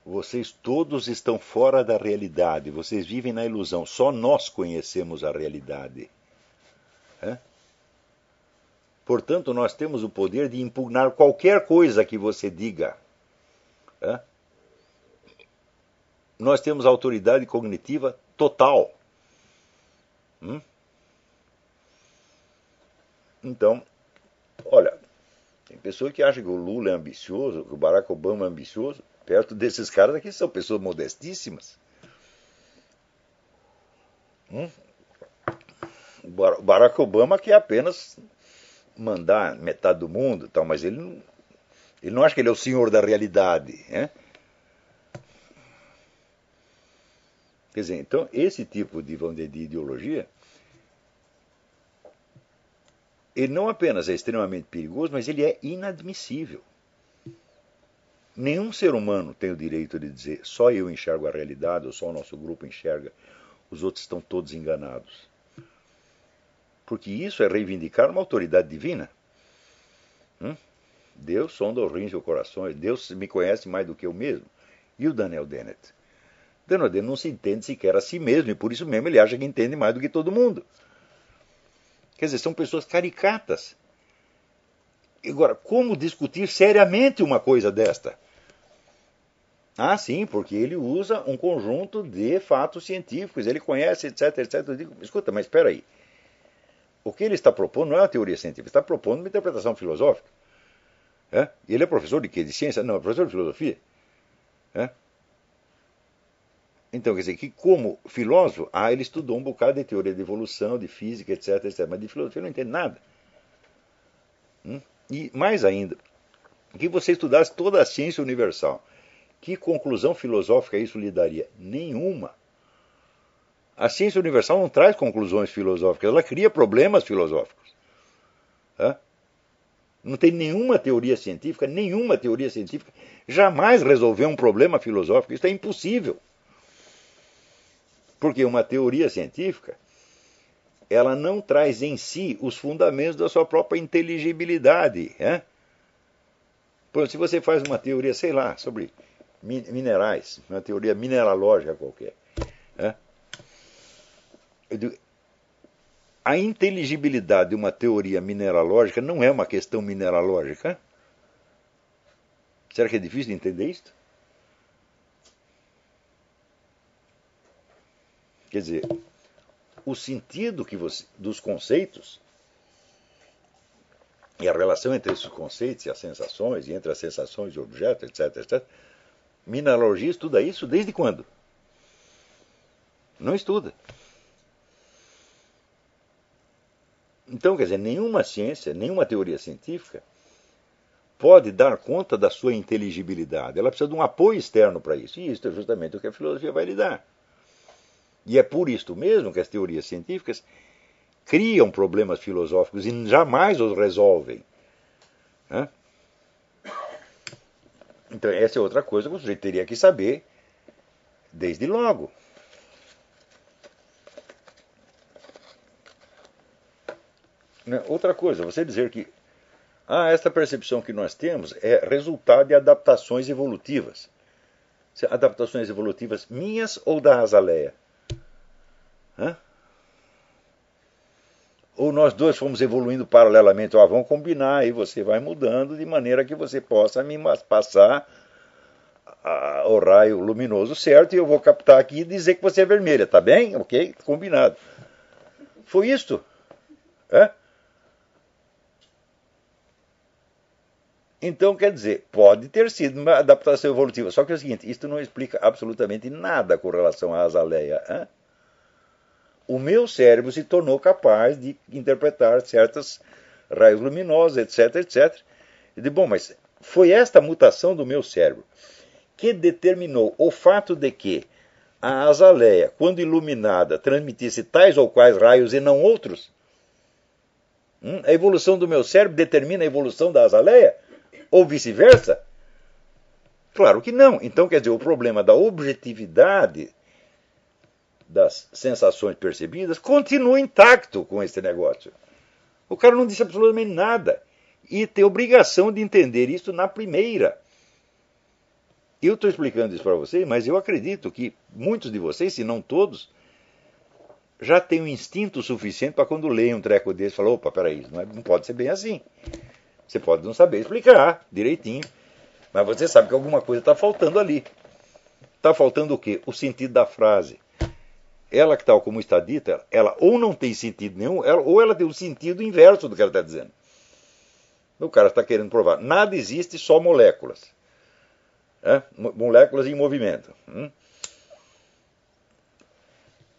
vocês todos estão fora da realidade, vocês vivem na ilusão, só nós conhecemos a realidade. É? Portanto, nós temos o poder de impugnar qualquer coisa que você diga. É? Nós temos autoridade cognitiva total. Hum? Então, olha, tem pessoa que acha que o Lula é ambicioso, que o Barack Obama é ambicioso. Perto desses caras aqui são pessoas modestíssimas. Hum? Barack Obama que é apenas mandar metade do mundo, tal, mas ele não, Ele não acha que ele é o senhor da realidade. Né? Quer dizer, então, esse tipo de, de ideologia, ele não apenas é extremamente perigoso, mas ele é inadmissível. Nenhum ser humano tem o direito de dizer só eu enxergo a realidade, ou só o nosso grupo enxerga, os outros estão todos enganados. Porque isso é reivindicar uma autoridade divina. Hum? Deus sonda os rins e os corações, Deus me conhece mais do que eu mesmo. E o Daniel Dennett? Daniel Dennett não se entende sequer a si mesmo, e por isso mesmo ele acha que entende mais do que todo mundo. Quer dizer, são pessoas caricatas. Agora, como discutir seriamente uma coisa desta? Ah, sim, porque ele usa um conjunto de fatos científicos, ele conhece, etc, etc. Eu digo, escuta, mas espera aí. O que ele está propondo não é uma teoria científica, está propondo uma interpretação filosófica. É? Ele é professor de quê? De ciência? Não, é professor de filosofia. É? Então, quer dizer, que como filósofo, ah, ele estudou um bocado de teoria de evolução, de física, etc, etc. Mas de filosofia não entende nada. Hum? E mais ainda, que você estudasse toda a ciência universal, que conclusão filosófica isso lhe daria? Nenhuma. A ciência universal não traz conclusões filosóficas, ela cria problemas filosóficos. É? Não tem nenhuma teoria científica, nenhuma teoria científica jamais resolveu um problema filosófico. Isso é impossível. Porque uma teoria científica, ela não traz em si os fundamentos da sua própria inteligibilidade. É? Por se você faz uma teoria, sei lá, sobre minerais, uma teoria mineralógica qualquer, é? A inteligibilidade de uma teoria mineralógica não é uma questão mineralógica? Será que é difícil de entender isto? Quer dizer, o sentido que você, dos conceitos e a relação entre esses conceitos e as sensações, e entre as sensações e objetos, etc, etc. Mineralogia estuda isso desde quando? Não estuda. Então, quer dizer, nenhuma ciência, nenhuma teoria científica pode dar conta da sua inteligibilidade. Ela precisa de um apoio externo para isso. E isso é justamente o que a filosofia vai lhe dar. E é por isto mesmo que as teorias científicas criam problemas filosóficos e jamais os resolvem. Né? Então, essa é outra coisa que o sujeito teria que saber desde logo. Né? Outra coisa, você dizer que ah, esta percepção que nós temos é resultado de adaptações evolutivas. Adaptações evolutivas minhas ou da azaleia? Hã? Ou nós dois fomos evoluindo paralelamente, ah, vamos combinar, e você vai mudando de maneira que você possa me passar a, o raio luminoso certo e eu vou captar aqui e dizer que você é vermelha, tá bem? Ok? Combinado. Foi isto. É? Então, quer dizer, pode ter sido uma adaptação evolutiva. Só que é o seguinte, isto não explica absolutamente nada com relação à azaleia. Hein? O meu cérebro se tornou capaz de interpretar certos raios luminosos, etc, etc. E de bom, mas foi esta mutação do meu cérebro que determinou o fato de que a azaleia, quando iluminada, transmitisse tais ou quais raios e não outros? Hum? A evolução do meu cérebro determina a evolução da azaleia? Ou vice-versa? Claro que não. Então, quer dizer, o problema da objetividade das sensações percebidas continua intacto com esse negócio. O cara não disse absolutamente nada. E tem obrigação de entender isso na primeira. Eu estou explicando isso para vocês, mas eu acredito que muitos de vocês, se não todos, já têm um instinto suficiente para quando leem um treco desse, falar, opa, peraí, não, é, não pode ser bem assim. Você pode não saber explicar direitinho, mas você sabe que alguma coisa está faltando ali. Está faltando o quê? O sentido da frase. Ela que tal como está dita, ela ou não tem sentido nenhum, ela, ou ela tem o sentido inverso do que ela está dizendo. O cara está querendo provar. Nada existe, só moléculas. É? Moléculas em movimento. Hum?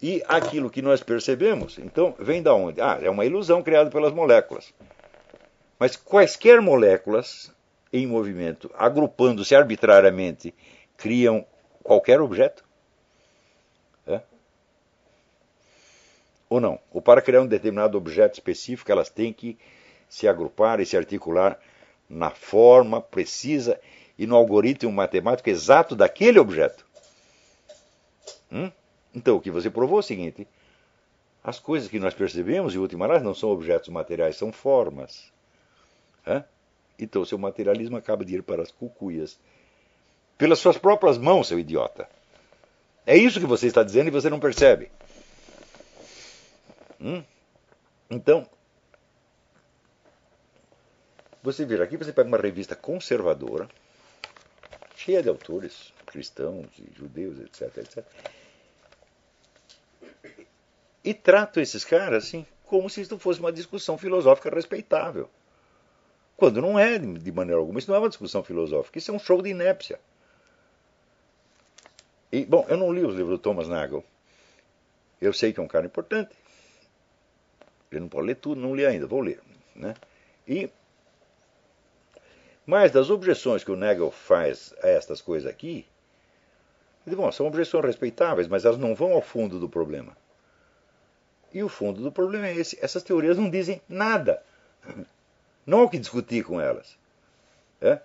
E aquilo que nós percebemos, então, vem da onde? Ah, é uma ilusão criada pelas moléculas. Mas quaisquer moléculas em movimento, agrupando-se arbitrariamente, criam qualquer objeto? É? Ou não? Ou para criar um determinado objeto específico, elas têm que se agrupar e se articular na forma precisa e no algoritmo matemático exato daquele objeto. Hum? Então, o que você provou é o seguinte: as coisas que nós percebemos, em última análise, não são objetos materiais, são formas. Hã? Então, seu materialismo acaba de ir para as cucuias. Pelas suas próprias mãos, seu idiota. É isso que você está dizendo e você não percebe. Hum? Então, você vira aqui, você pega uma revista conservadora, cheia de autores cristãos judeus, etc, etc. E trata esses caras assim, como se isso fosse uma discussão filosófica respeitável. Quando não é, de maneira alguma. Isso não é uma discussão filosófica, isso é um show de inépcia. E, bom, eu não li os livros do Thomas Nagel. Eu sei que é um cara importante. Ele não pode ler tudo, não li ainda, vou ler. Né? E mas das objeções que o Nagel faz a estas coisas aqui, bom, são objeções respeitáveis, mas elas não vão ao fundo do problema. E o fundo do problema é esse: essas teorias não dizem nada. Não há o que discutir com elas. É?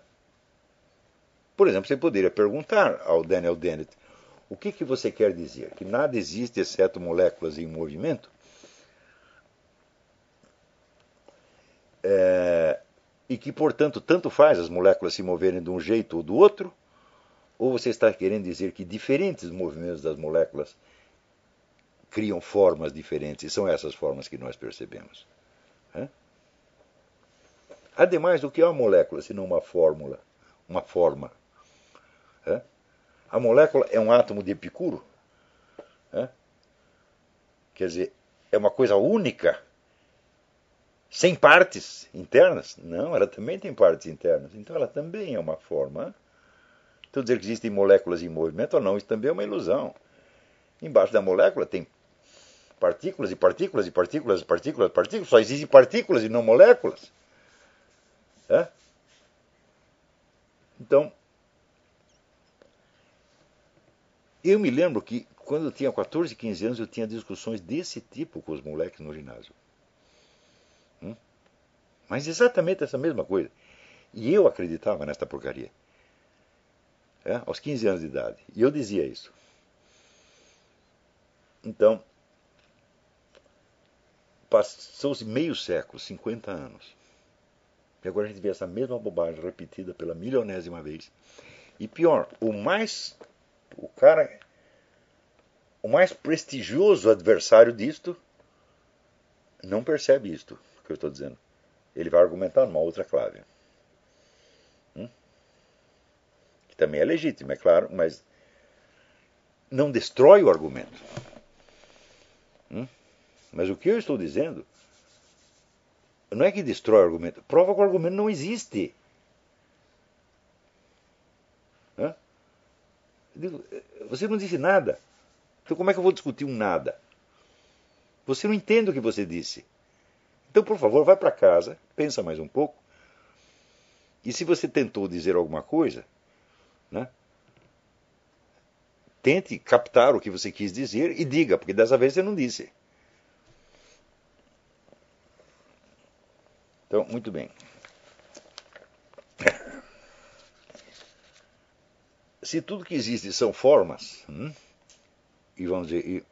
Por exemplo, você poderia perguntar ao Daniel Dennett: o que, que você quer dizer? Que nada existe exceto moléculas em movimento? É, e que, portanto, tanto faz as moléculas se moverem de um jeito ou do outro? Ou você está querendo dizer que diferentes movimentos das moléculas criam formas diferentes e são essas formas que nós percebemos? É? Ademais, o que é uma molécula se não uma fórmula, uma forma? É? A molécula é um átomo de Epicuro? É? Quer dizer, é uma coisa única sem partes internas? Não, ela também tem partes internas. Então ela também é uma forma. Então dizer que existem moléculas em movimento ou não, isso também é uma ilusão. Embaixo da molécula tem partículas e partículas e partículas e partículas, partículas. Só existem partículas e não moléculas. É? Então, eu me lembro que quando eu tinha 14, 15 anos, eu tinha discussões desse tipo com os moleques no ginásio. Mas exatamente essa mesma coisa. E eu acreditava nesta porcaria. É, aos 15 anos de idade. E eu dizia isso. Então, passou-se meio século, 50 anos. E agora a gente vê essa mesma bobagem repetida pela milionésima vez. E pior, o mais. O cara. O mais prestigioso adversário disto não percebe isto que eu estou dizendo ele vai argumentar numa outra clave. Hum? Que também é legítimo, é claro, mas não destrói o argumento. Hum? Mas o que eu estou dizendo não é que destrói o argumento, prova que o argumento não existe. Você não disse nada. Então como é que eu vou discutir um nada? Você não entende o que você disse. Então, por favor, vai para casa, pensa mais um pouco. E se você tentou dizer alguma coisa, né, tente captar o que você quis dizer e diga, porque dessa vez você não disse. Então, muito bem. Se tudo que existe são formas, hum, e vamos dizer,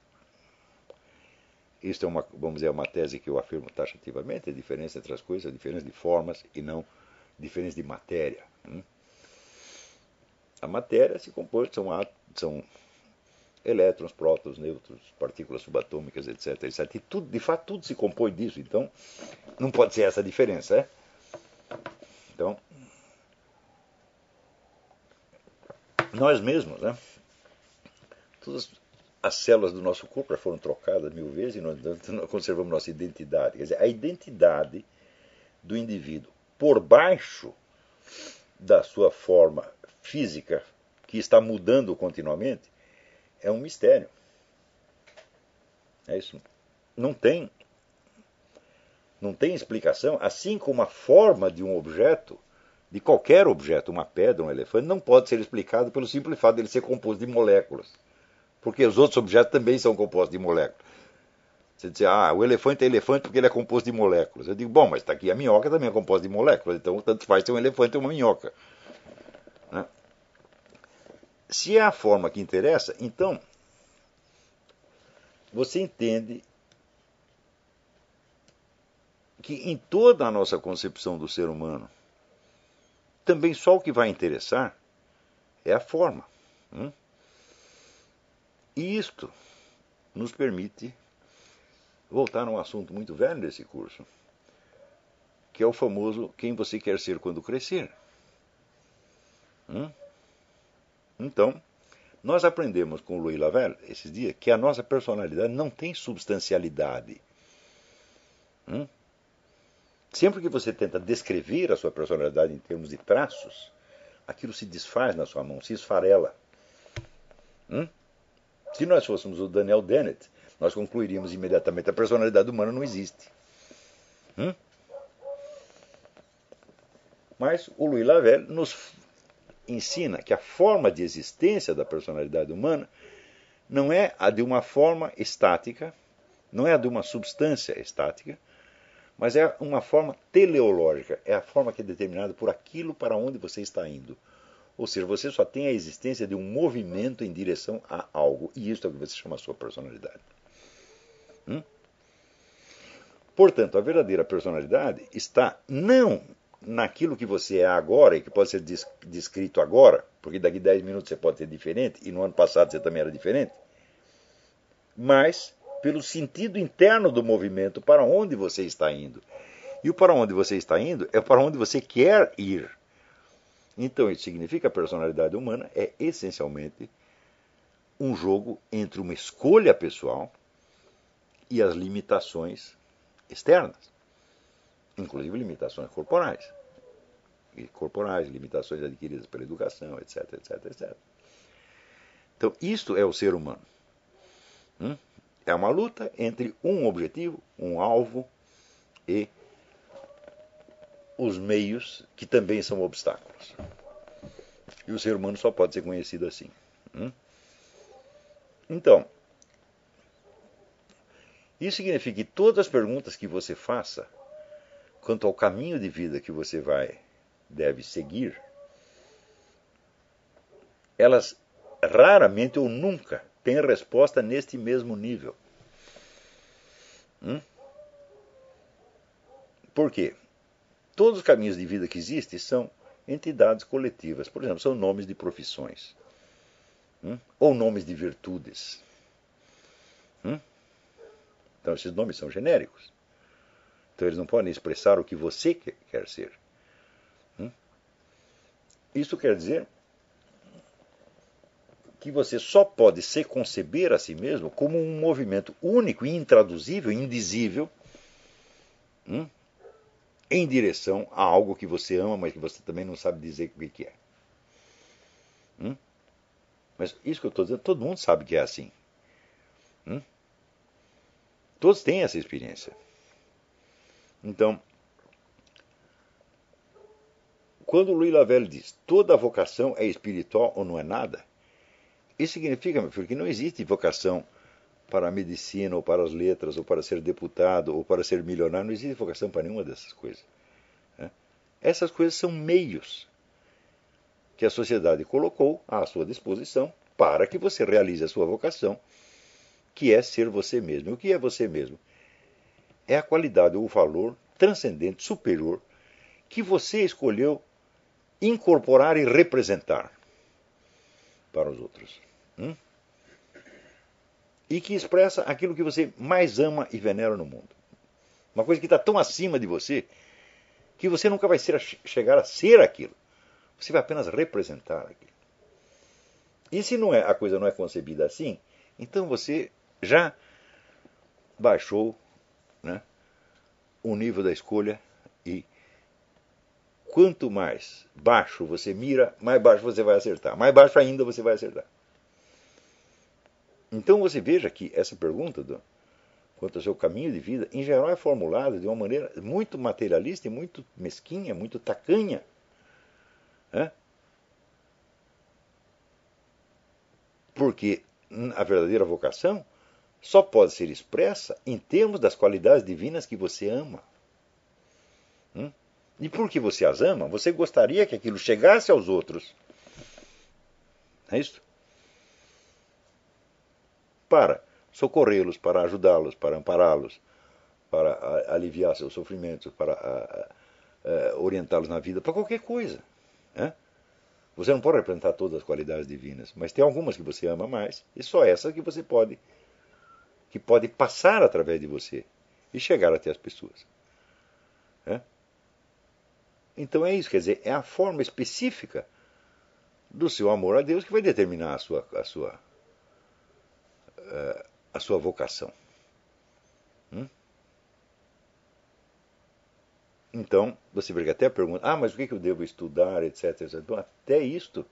isto é uma, vamos dizer, uma tese que eu afirmo taxativamente, a diferença entre as coisas, a diferença de formas e não diferença de matéria. Hum? A matéria se compõe, são, são elétrons, prótons, nêutrons, partículas subatômicas, etc, etc. E tudo, de fato, tudo se compõe disso. Então, não pode ser essa a diferença, é? Então, nós mesmos, né? Todas, as células do nosso corpo já foram trocadas mil vezes e nós conservamos nossa identidade. Quer dizer, a identidade do indivíduo por baixo da sua forma física, que está mudando continuamente, é um mistério. É isso. Não tem, não tem explicação, assim como a forma de um objeto de qualquer objeto, uma pedra, um elefante, não pode ser explicado pelo simples fato de ele ser composto de moléculas. Porque os outros objetos também são compostos de moléculas. Você diz, ah, o elefante é elefante porque ele é composto de moléculas. Eu digo, bom, mas está aqui a minhoca também é composta de moléculas, então tanto faz ser um elefante ou uma minhoca. Né? Se é a forma que interessa, então você entende que em toda a nossa concepção do ser humano, também só o que vai interessar é a forma. Hum? E isto nos permite voltar a um assunto muito velho desse curso, que é o famoso quem você quer ser quando crescer. Hum? Então, nós aprendemos com o Louis Lavelle esses dias que a nossa personalidade não tem substancialidade. Hum? Sempre que você tenta descrever a sua personalidade em termos de traços, aquilo se desfaz na sua mão, se esfarela. Hum? Se nós fôssemos o Daniel Dennett, nós concluiríamos imediatamente a personalidade humana não existe. Hum? Mas o Louis Lavelle nos ensina que a forma de existência da personalidade humana não é a de uma forma estática, não é a de uma substância estática, mas é uma forma teleológica, é a forma que é determinada por aquilo para onde você está indo. Ou seja, você só tem a existência de um movimento em direção a algo, e isso é o que você chama a sua personalidade. Hum? Portanto, a verdadeira personalidade está não naquilo que você é agora e que pode ser descrito agora, porque daqui a 10 minutos você pode ser diferente e no ano passado você também era diferente, mas pelo sentido interno do movimento, para onde você está indo. E o para onde você está indo é para onde você quer ir. Então, isso significa que a personalidade humana é essencialmente um jogo entre uma escolha pessoal e as limitações externas, inclusive limitações corporais. E corporais, limitações adquiridas pela educação, etc, etc, etc. Então, isto é o ser humano. Hum? É uma luta entre um objetivo, um alvo e os meios que também são obstáculos. E o ser humano só pode ser conhecido assim. Hum? Então, isso significa que todas as perguntas que você faça quanto ao caminho de vida que você vai deve seguir, elas raramente ou nunca tem resposta neste mesmo nível. Hum? Por quê? Todos os caminhos de vida que existem são entidades coletivas. Por exemplo, são nomes de profissões. Hum? Ou nomes de virtudes. Hum? Então, esses nomes são genéricos. Então, eles não podem expressar o que você quer ser. Hum? Isso quer dizer que você só pode se conceber a si mesmo como um movimento único, intraduzível, indizível, hum, em direção a algo que você ama, mas que você também não sabe dizer o que é. Hum? Mas isso que eu estou dizendo, todo mundo sabe que é assim. Todos têm essa experiência. Então, quando Louis Lavelle diz toda vocação é espiritual ou não é nada, isso significa, meu filho, que não existe vocação para a medicina, ou para as letras, ou para ser deputado, ou para ser milionário. Não existe vocação para nenhuma dessas coisas. Né? Essas coisas são meios que a sociedade colocou à sua disposição para que você realize a sua vocação, que é ser você mesmo. O que é você mesmo? É a qualidade ou o valor transcendente, superior, que você escolheu incorporar e representar para os outros. Hum? E que expressa aquilo que você mais ama e venera no mundo. Uma coisa que está tão acima de você que você nunca vai ser, chegar a ser aquilo. Você vai apenas representar aquilo. E se não é, a coisa não é concebida assim, então você já baixou né, o nível da escolha e quanto mais baixo você mira, mais baixo você vai acertar. Mais baixo ainda você vai acertar. Então você veja que essa pergunta do, quanto ao seu caminho de vida, em geral é formulada de uma maneira muito materialista e muito mesquinha, muito tacanha. Né? Porque a verdadeira vocação só pode ser expressa em termos das qualidades divinas que você ama. Hum? E porque você as ama, você gostaria que aquilo chegasse aos outros. É isso? Para socorrê-los, para ajudá-los, para ampará-los, para aliviar seus sofrimentos, para orientá-los na vida, para qualquer coisa. Né? Você não pode representar todas as qualidades divinas, mas tem algumas que você ama mais, e só essas que você pode, que pode passar através de você e chegar até as pessoas. É? Então é isso, quer dizer, é a forma específica do seu amor a Deus que vai determinar a sua, a sua, eh, a sua vocação. Hum? Então, você fica até pergunta, ah, mas o que eu devo estudar, etc, etc. Então, até isto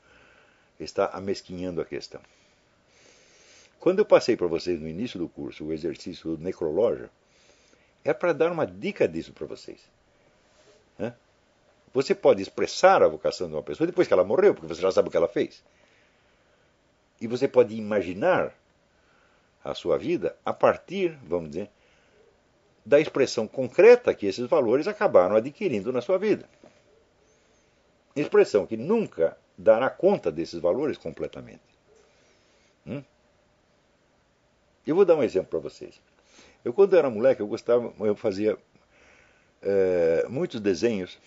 está amesquinhando a questão. Quando eu passei para vocês no início do curso o exercício do necrológio, é para dar uma dica disso para vocês. Você pode expressar a vocação de uma pessoa depois que ela morreu, porque você já sabe o que ela fez. E você pode imaginar a sua vida a partir, vamos dizer, da expressão concreta que esses valores acabaram adquirindo na sua vida. Expressão que nunca dará conta desses valores completamente. Hum? Eu vou dar um exemplo para vocês. Eu, quando era moleque, eu gostava, eu fazia é, muitos desenhos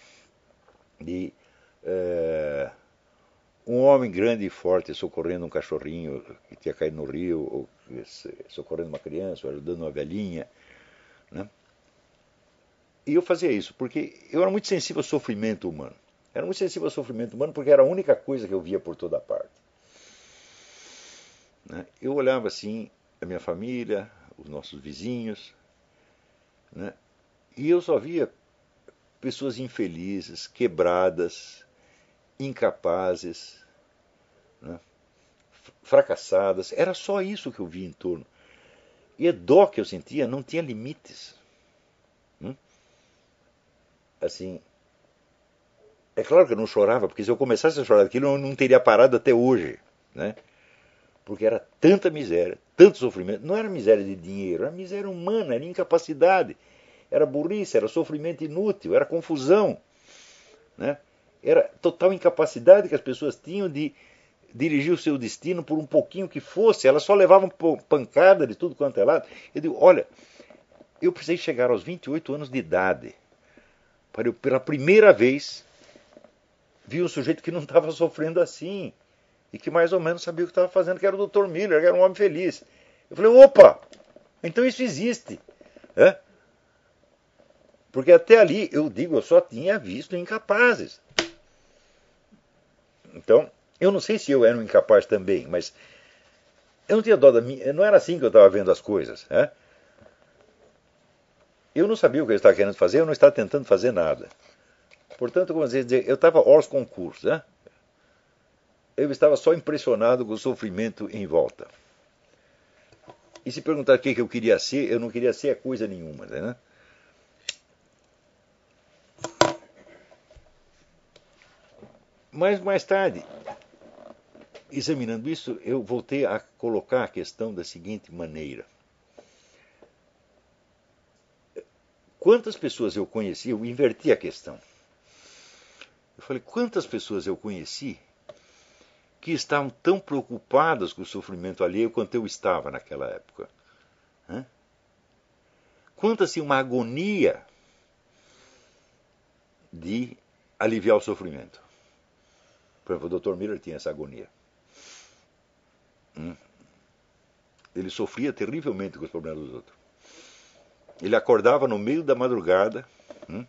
de é, um homem grande e forte socorrendo um cachorrinho que tinha caído no rio, ou socorrendo uma criança, ou ajudando uma velhinha. Né? E eu fazia isso porque eu era muito sensível ao sofrimento humano. Era muito sensível ao sofrimento humano porque era a única coisa que eu via por toda parte. Né? Eu olhava assim a minha família, os nossos vizinhos, né? e eu só via pessoas infelizes, quebradas, incapazes, né? fracassadas. Era só isso que eu via em torno. E a dó que eu sentia não tinha limites. Hum? Assim, é claro que eu não chorava, porque se eu começasse a chorar daquilo, eu não teria parado até hoje. Né? Porque era tanta miséria, tanto sofrimento. Não era miséria de dinheiro, era miséria humana, era incapacidade, era burrice, era sofrimento inútil, era confusão. Né? Era total incapacidade que as pessoas tinham de dirigir o seu destino por um pouquinho que fosse, elas só levavam pancada de tudo quanto é lado. Eu digo, olha, eu precisei chegar aos 28 anos de idade para eu, pela primeira vez, vi um sujeito que não estava sofrendo assim e que mais ou menos sabia o que estava fazendo, que era o Dr. Miller, que era um homem feliz. Eu falei, opa, então isso existe. Porque até ali, eu digo, eu só tinha visto incapazes. Então, eu não sei se eu era um incapaz também, mas eu não tinha dó da minha. Não era assim que eu estava vendo as coisas. Eu não sabia o que eu estava querendo fazer, eu não estava tentando fazer nada. Portanto, como dizer, eu estava hors concurso. Né? Eu estava só impressionado com o sofrimento em volta. E se perguntar o que eu queria ser, eu não queria ser coisa nenhuma. Né? Mas mais tarde, examinando isso, eu voltei a colocar a questão da seguinte maneira. Quantas pessoas eu conheci, eu inverti a questão. Eu falei, quantas pessoas eu conheci que estavam tão preocupadas com o sofrimento alheio quanto eu estava naquela época? Quantas tinham uma agonia de aliviar o sofrimento? Por exemplo, o Dr. Miller tinha essa agonia. Hum. Ele sofria terrivelmente com os problemas dos outros. Ele acordava no meio da madrugada hum,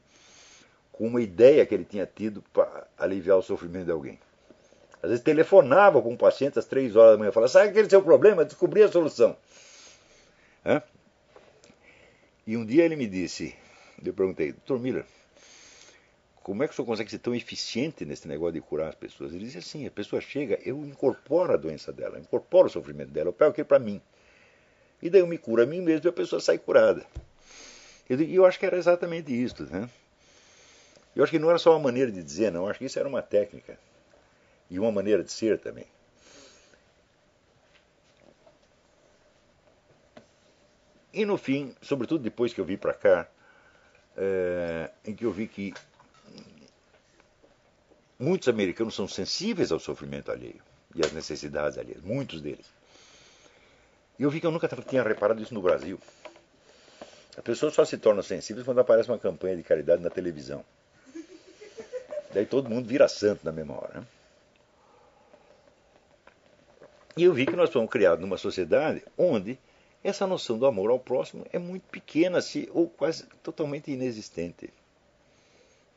com uma ideia que ele tinha tido para aliviar o sofrimento de alguém. Às vezes telefonava com um paciente às três horas da manhã e falava: Sabe aquele seu problema? Descobri a solução. Hã? E um dia ele me disse: Eu perguntei, Dr. Miller, como é que o senhor consegue ser tão eficiente nesse negócio de curar as pessoas? Ele disse assim: a pessoa chega, eu incorporo a doença dela, incorporo o sofrimento dela, eu pego aquilo para mim. E daí eu me curo a mim mesmo e a pessoa sai curada. E eu acho que era exatamente isso. Né? Eu acho que não era só uma maneira de dizer, não, eu acho que isso era uma técnica. E uma maneira de ser também. E no fim, sobretudo depois que eu vim para cá, é, em que eu vi que muitos americanos são sensíveis ao sofrimento alheio e às necessidades alheias, muitos deles. E eu vi que eu nunca tinha reparado isso no Brasil. As pessoas só se tornam sensíveis quando aparece uma campanha de caridade na televisão. Daí todo mundo vira santo na mesma hora. Né? E eu vi que nós fomos criados numa sociedade onde essa noção do amor ao próximo é muito pequena, se, ou quase totalmente inexistente.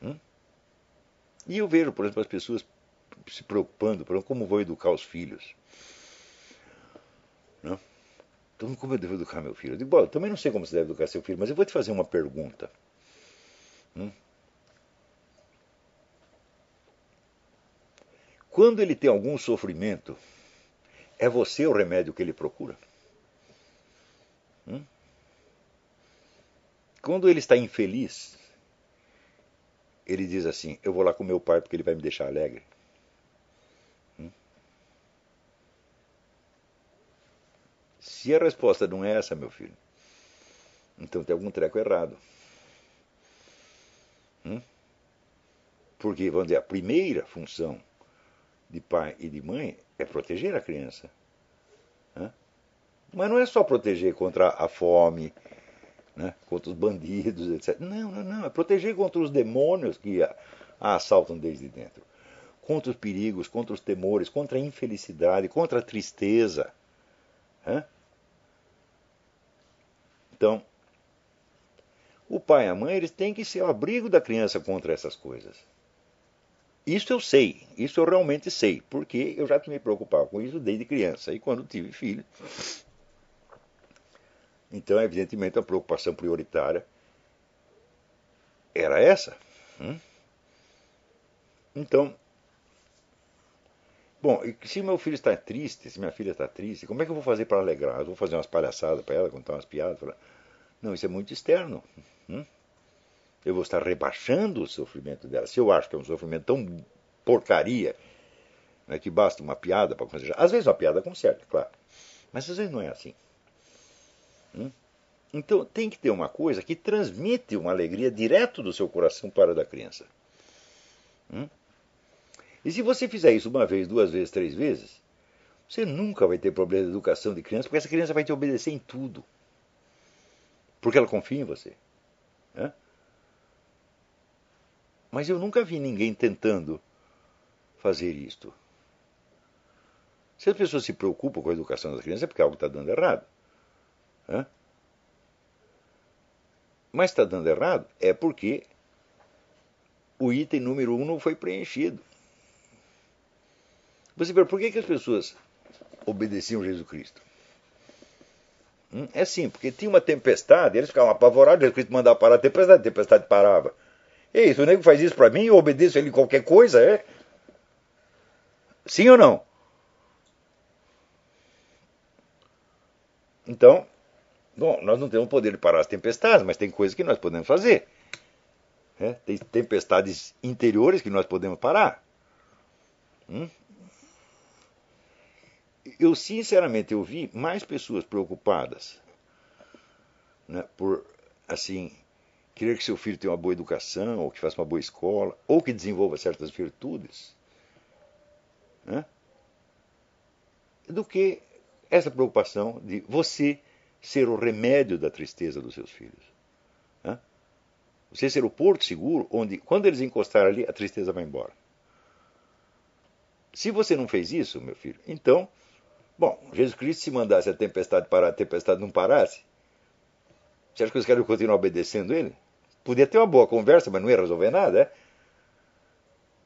Hum? E eu vejo, por exemplo, as pessoas se preocupando, por exemplo, como vou educar os filhos. Não? Então, como eu devo educar meu filho? Eu digo, bom, eu também não sei como você deve educar seu filho, mas eu vou te fazer uma pergunta. Hum? Quando ele tem algum sofrimento, é você o remédio que ele procura? Hum? Quando ele está infeliz, ele diz assim: Eu vou lá com meu pai porque ele vai me deixar alegre. Hum? Se a resposta não é essa, meu filho, então tem algum treco errado. Hum? Porque, vamos dizer, a primeira função de pai e de mãe é proteger a criança. Mas não é só proteger contra a fome, né, contra os bandidos, etc. Não, não, não. É proteger contra os demônios que a, a assaltam desde dentro. Contra os perigos, contra os temores, contra a infelicidade, contra a tristeza. Né? Então, o pai e a mãe eles têm que ser o abrigo da criança contra essas coisas. Isso eu sei, isso eu realmente sei, porque eu já me preocupava com isso desde criança. E quando tive filho, então, evidentemente, a preocupação prioritária era essa. Hum? Então, bom, se meu filho está triste, se minha filha está triste, como é que eu vou fazer para alegrar? Eu vou fazer umas palhaçadas para ela, contar umas piadas? Não, isso é muito externo. Hum? Eu vou estar rebaixando o sofrimento dela. Se eu acho que é um sofrimento tão porcaria né, que basta uma piada para acontecer. Às vezes uma piada conserta, claro. Mas às vezes não é assim. Hum? Então tem que ter uma coisa que transmite uma alegria direto do seu coração para a da criança. Hum? E se você fizer isso uma vez, duas vezes, três vezes, você nunca vai ter problema de educação de criança, porque essa criança vai te obedecer em tudo. Porque ela confia em você. Né? Mas eu nunca vi ninguém tentando fazer isto. Se as pessoas se preocupam com a educação das crianças, é porque algo está dando errado. Mas está dando errado é porque o item número um não foi preenchido. Você vê, por que, que as pessoas obedeciam Jesus Cristo? Hum? É assim, porque tinha uma tempestade, eles ficavam apavorados, Jesus Cristo mandava parar a tempestade, a tempestade parava. Ei, o nego faz isso para mim, eu obedeço ele qualquer coisa, é? Sim ou não? Então, Bom, nós não temos poder de parar as tempestades, mas tem coisas que nós podemos fazer. É, tem tempestades interiores que nós podemos parar. Hum? Eu, sinceramente, eu vi mais pessoas preocupadas né, por, assim, querer que seu filho tenha uma boa educação, ou que faça uma boa escola, ou que desenvolva certas virtudes, né, do que essa preocupação de você ser o remédio da tristeza dos seus filhos. Né? Você ser o porto seguro onde, quando eles encostarem ali, a tristeza vai embora. Se você não fez isso, meu filho, então, bom, Jesus Cristo, se mandasse a tempestade parar, a tempestade não parasse, você acha que os caras continuar obedecendo ele? Podia ter uma boa conversa, mas não ia resolver nada, é?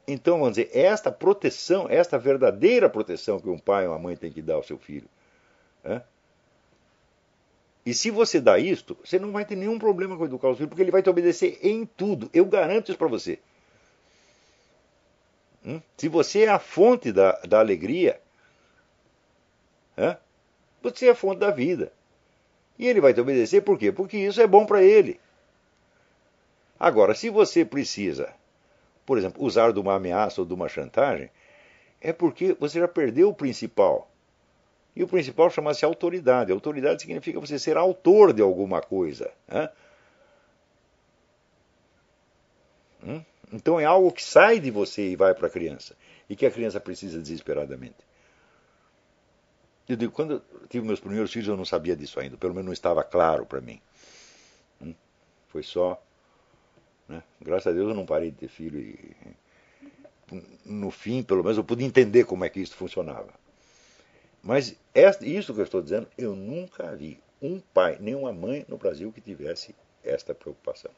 Então, vamos dizer, esta proteção, esta verdadeira proteção que um pai ou uma mãe tem que dar ao seu filho. É? E se você dá isto, você não vai ter nenhum problema com educar o filho, porque ele vai te obedecer em tudo. Eu garanto isso para você. Hum? Se você é a fonte da, da alegria, você é a fonte da vida. E ele vai te obedecer por quê? Porque isso é bom para ele. Agora, se você precisa, por exemplo, usar de uma ameaça ou de uma chantagem, é porque você já perdeu o principal. E o principal chama-se autoridade. Autoridade significa você ser autor de alguma coisa. Né? Hum? Então é algo que sai de você e vai para a criança. E que a criança precisa desesperadamente. Eu digo, quando eu tive meus primeiros filhos, eu não sabia disso ainda. Pelo menos não estava claro para mim. Hum? Foi só. Né? Graças a Deus eu não parei de ter filho. E, no fim, pelo menos, eu pude entender como é que isso funcionava. Mas isso que eu estou dizendo, eu nunca vi um pai, nem uma mãe no Brasil que tivesse esta preocupação.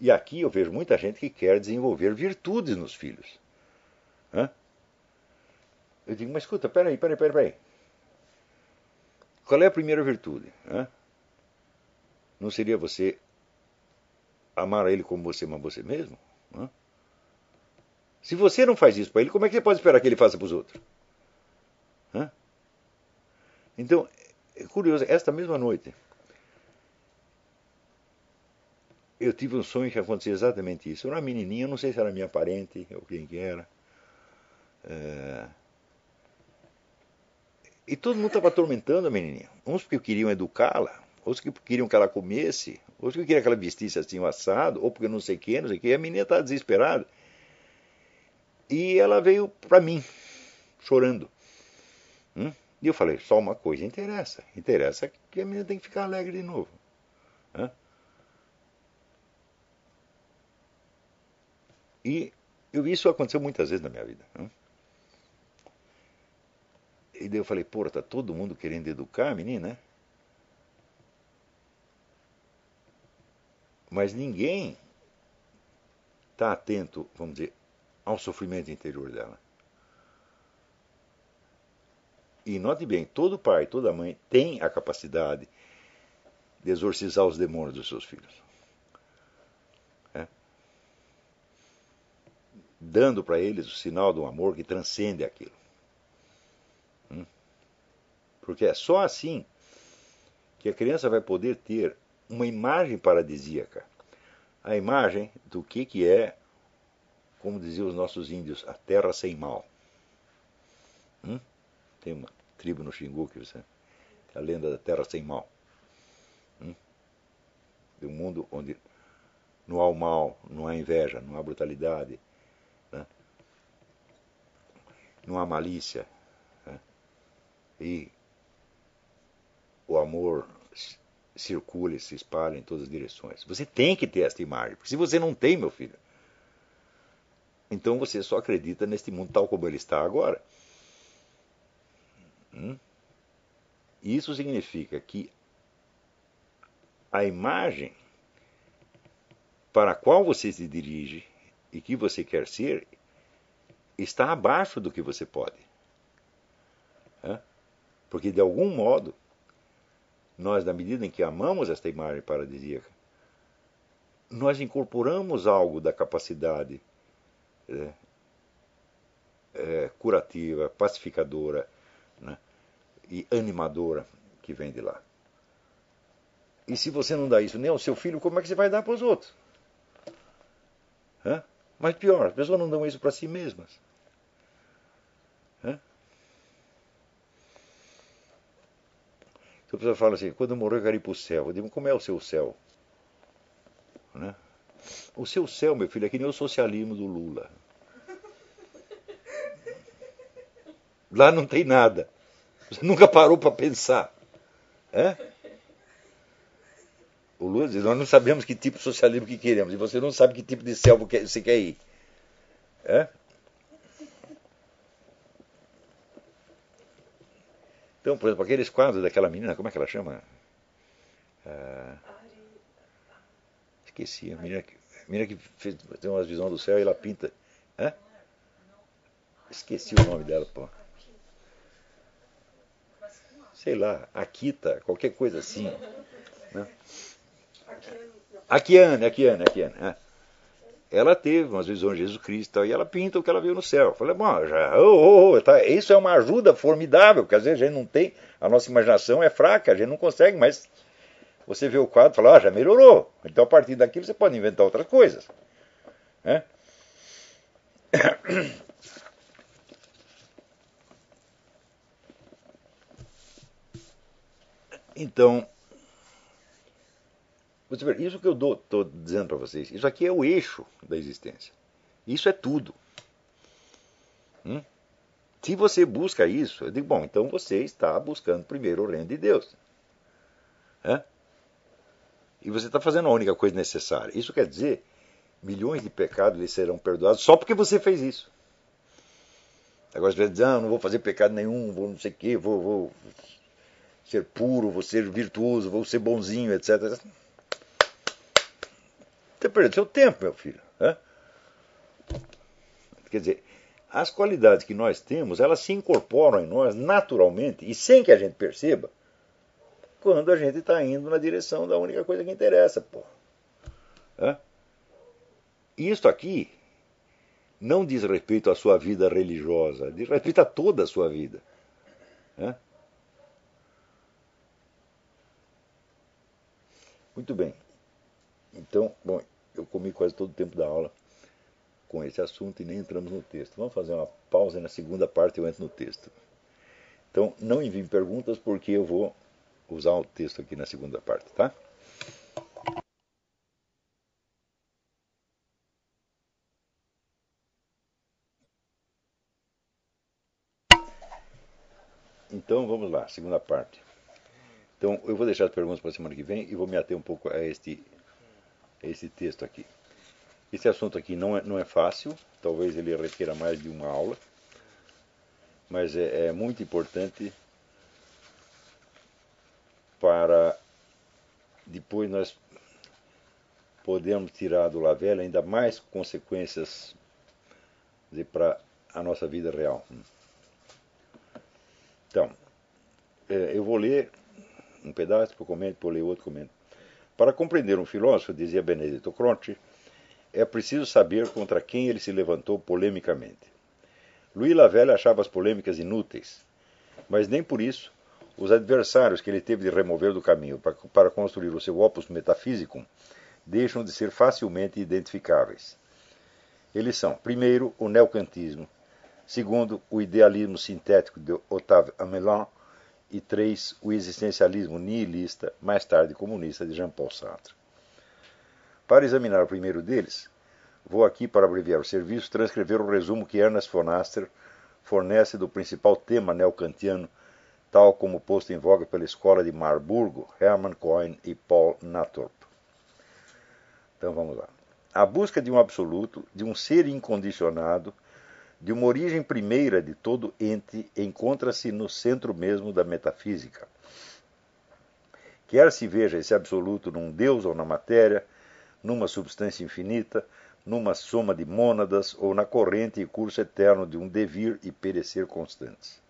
E aqui eu vejo muita gente que quer desenvolver virtudes nos filhos. Hã? Eu digo, mas escuta, peraí, peraí, peraí, peraí. Qual é a primeira virtude? Hã? Não seria você amar a ele como você ama você mesmo? Hã? Se você não faz isso para ele, como é que você pode esperar que ele faça para os outros? Hã? Então, é curioso, esta mesma noite, eu tive um sonho que acontecia exatamente isso. Era uma menininha, não sei se era minha parente ou quem que era. É... E todo mundo estava atormentando a menininha. Uns porque queriam educá-la, outros que queriam que ela comesse, outros que queriam que ela vestisse assim o assado, ou porque não sei o que, não sei o que. E a menina estava desesperada. E ela veio para mim, chorando. Hum? E eu falei, só uma coisa interessa. Interessa que a menina tem que ficar alegre de novo. Hã? E eu vi isso aconteceu muitas vezes na minha vida. Né? E daí eu falei, pô, tá todo mundo querendo educar a menina? Mas ninguém está atento, vamos dizer, ao sofrimento interior dela. E note bem, todo pai, toda mãe tem a capacidade de exorcizar os demônios dos seus filhos. dando para eles o sinal do amor que transcende aquilo. Porque é só assim que a criança vai poder ter uma imagem paradisíaca. A imagem do que, que é, como diziam os nossos índios, a terra sem mal. Hum? Tem uma tribo no Xingu que você, é a lenda da terra sem mal. Hum? De um mundo onde não há o mal, não há inveja, não há brutalidade, não há malícia. Né? E o amor circula se espalha em todas as direções. Você tem que ter esta imagem, porque se você não tem, meu filho, então você só acredita neste mundo tal como ele está agora. Hum? Isso significa que a imagem para a qual você se dirige e que você quer ser está abaixo do que você pode. Porque, de algum modo, nós, na medida em que amamos esta imagem paradisíaca, nós incorporamos algo da capacidade é, é, curativa, pacificadora né, e animadora que vem de lá. E se você não dá isso nem ao seu filho, como é que você vai dar para os outros? Hã? Mas pior, as pessoas não dão isso para si mesmas. Então a pessoa fala assim, quando eu morrer eu quero ir para o céu. Eu digo, como é o seu céu? Né? O seu céu, meu filho, é que nem o socialismo do Lula. Lá não tem nada. Você nunca parou para pensar. É? O Lula diz, nós não sabemos que tipo de socialismo que queremos. E você não sabe que tipo de céu você quer ir. É? Então, por exemplo, aqueles quadros daquela menina, como é que ela chama? Ah, esqueci, a menina que, a menina que fez, tem umas visões do céu e ela pinta. Hã? Esqueci o nome dela, pô. Sei lá, Akita, qualquer coisa assim. Né? Akiane, Akiane, Akiane. É ela teve umas visões de Jesus Cristo e ela pinta o que ela viu no céu. Eu falei, bom, já, oh, oh, tá, isso é uma ajuda formidável, porque às vezes a gente não tem, a nossa imaginação é fraca, a gente não consegue, mas você vê o quadro e fala, ah, já melhorou. Então a partir daqui você pode inventar outras coisas. Né? Então, você vê, isso que eu estou dizendo para vocês, isso aqui é o eixo da existência. Isso é tudo. Hum? Se você busca isso, eu digo, bom, então você está buscando primeiro o reino de Deus. E você está fazendo a única coisa necessária. Isso quer dizer, milhões de pecados lhe serão perdoados só porque você fez isso. Agora você vai dizer, ah, não vou fazer pecado nenhum, vou não sei o quê, vou, vou ser puro, vou ser virtuoso, vou ser bonzinho, etc. Você perdendo seu tempo, meu filho. É? Quer dizer, as qualidades que nós temos, elas se incorporam em nós naturalmente e sem que a gente perceba, quando a gente está indo na direção da única coisa que interessa, pô. É? Isto aqui não diz respeito à sua vida religiosa, diz respeito a toda a sua vida. É? Muito bem. Então, bom, eu comi quase todo o tempo da aula com esse assunto e nem entramos no texto. Vamos fazer uma pausa e na segunda parte eu entro no texto. Então, não enviem perguntas porque eu vou usar o texto aqui na segunda parte, tá? Então vamos lá, segunda parte. Então eu vou deixar as perguntas para a semana que vem e vou me ater um pouco a este, a este texto aqui. Esse assunto aqui não é, não é fácil, talvez ele requeira mais de uma aula, mas é, é muito importante para depois nós podermos tirar do Lavela ainda mais consequências para a nossa vida real. Então, é, eu vou ler um pedaço, depois comento, depois ler outro comento. Para compreender um filósofo, dizia Benedetto Croce, é preciso saber contra quem ele se levantou polemicamente. Louis Lavelle achava as polêmicas inúteis, mas nem por isso os adversários que ele teve de remover do caminho para construir o seu opus metafísico deixam de ser facilmente identificáveis. Eles são, primeiro, o neocantismo, segundo, o idealismo sintético de Octave Amelin e três, o existencialismo nihilista, mais tarde comunista, de Jean-Paul Sartre. Para examinar o primeiro deles, vou aqui, para abreviar o serviço, transcrever o resumo que Ernest von Aster fornece do principal tema neocantiano, tal como posto em voga pela escola de Marburgo, Hermann Cohen e Paul Nathorp. Então vamos lá. A busca de um absoluto, de um ser incondicionado, de uma origem primeira de todo ente, encontra-se no centro mesmo da metafísica. Quer se veja esse absoluto num Deus ou na matéria, numa substância infinita, numa soma de mônadas ou na corrente e curso eterno de um devir e perecer constantes.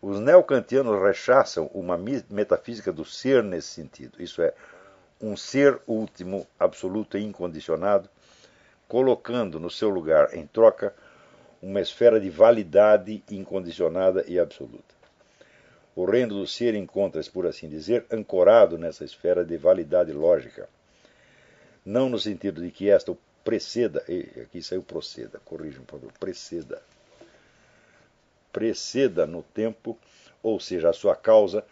Os neocantianos rechaçam uma metafísica do ser nesse sentido, isso é, um ser último, absoluto e incondicionado, colocando no seu lugar, em troca, uma esfera de validade incondicionada e absoluta. O reino do ser encontra-se, por assim dizer, ancorado nessa esfera de validade lógica não no sentido de que esta preceda, aqui saiu proceda, corrijam por favor, preceda. Preceda no tempo, ou seja, a sua causa,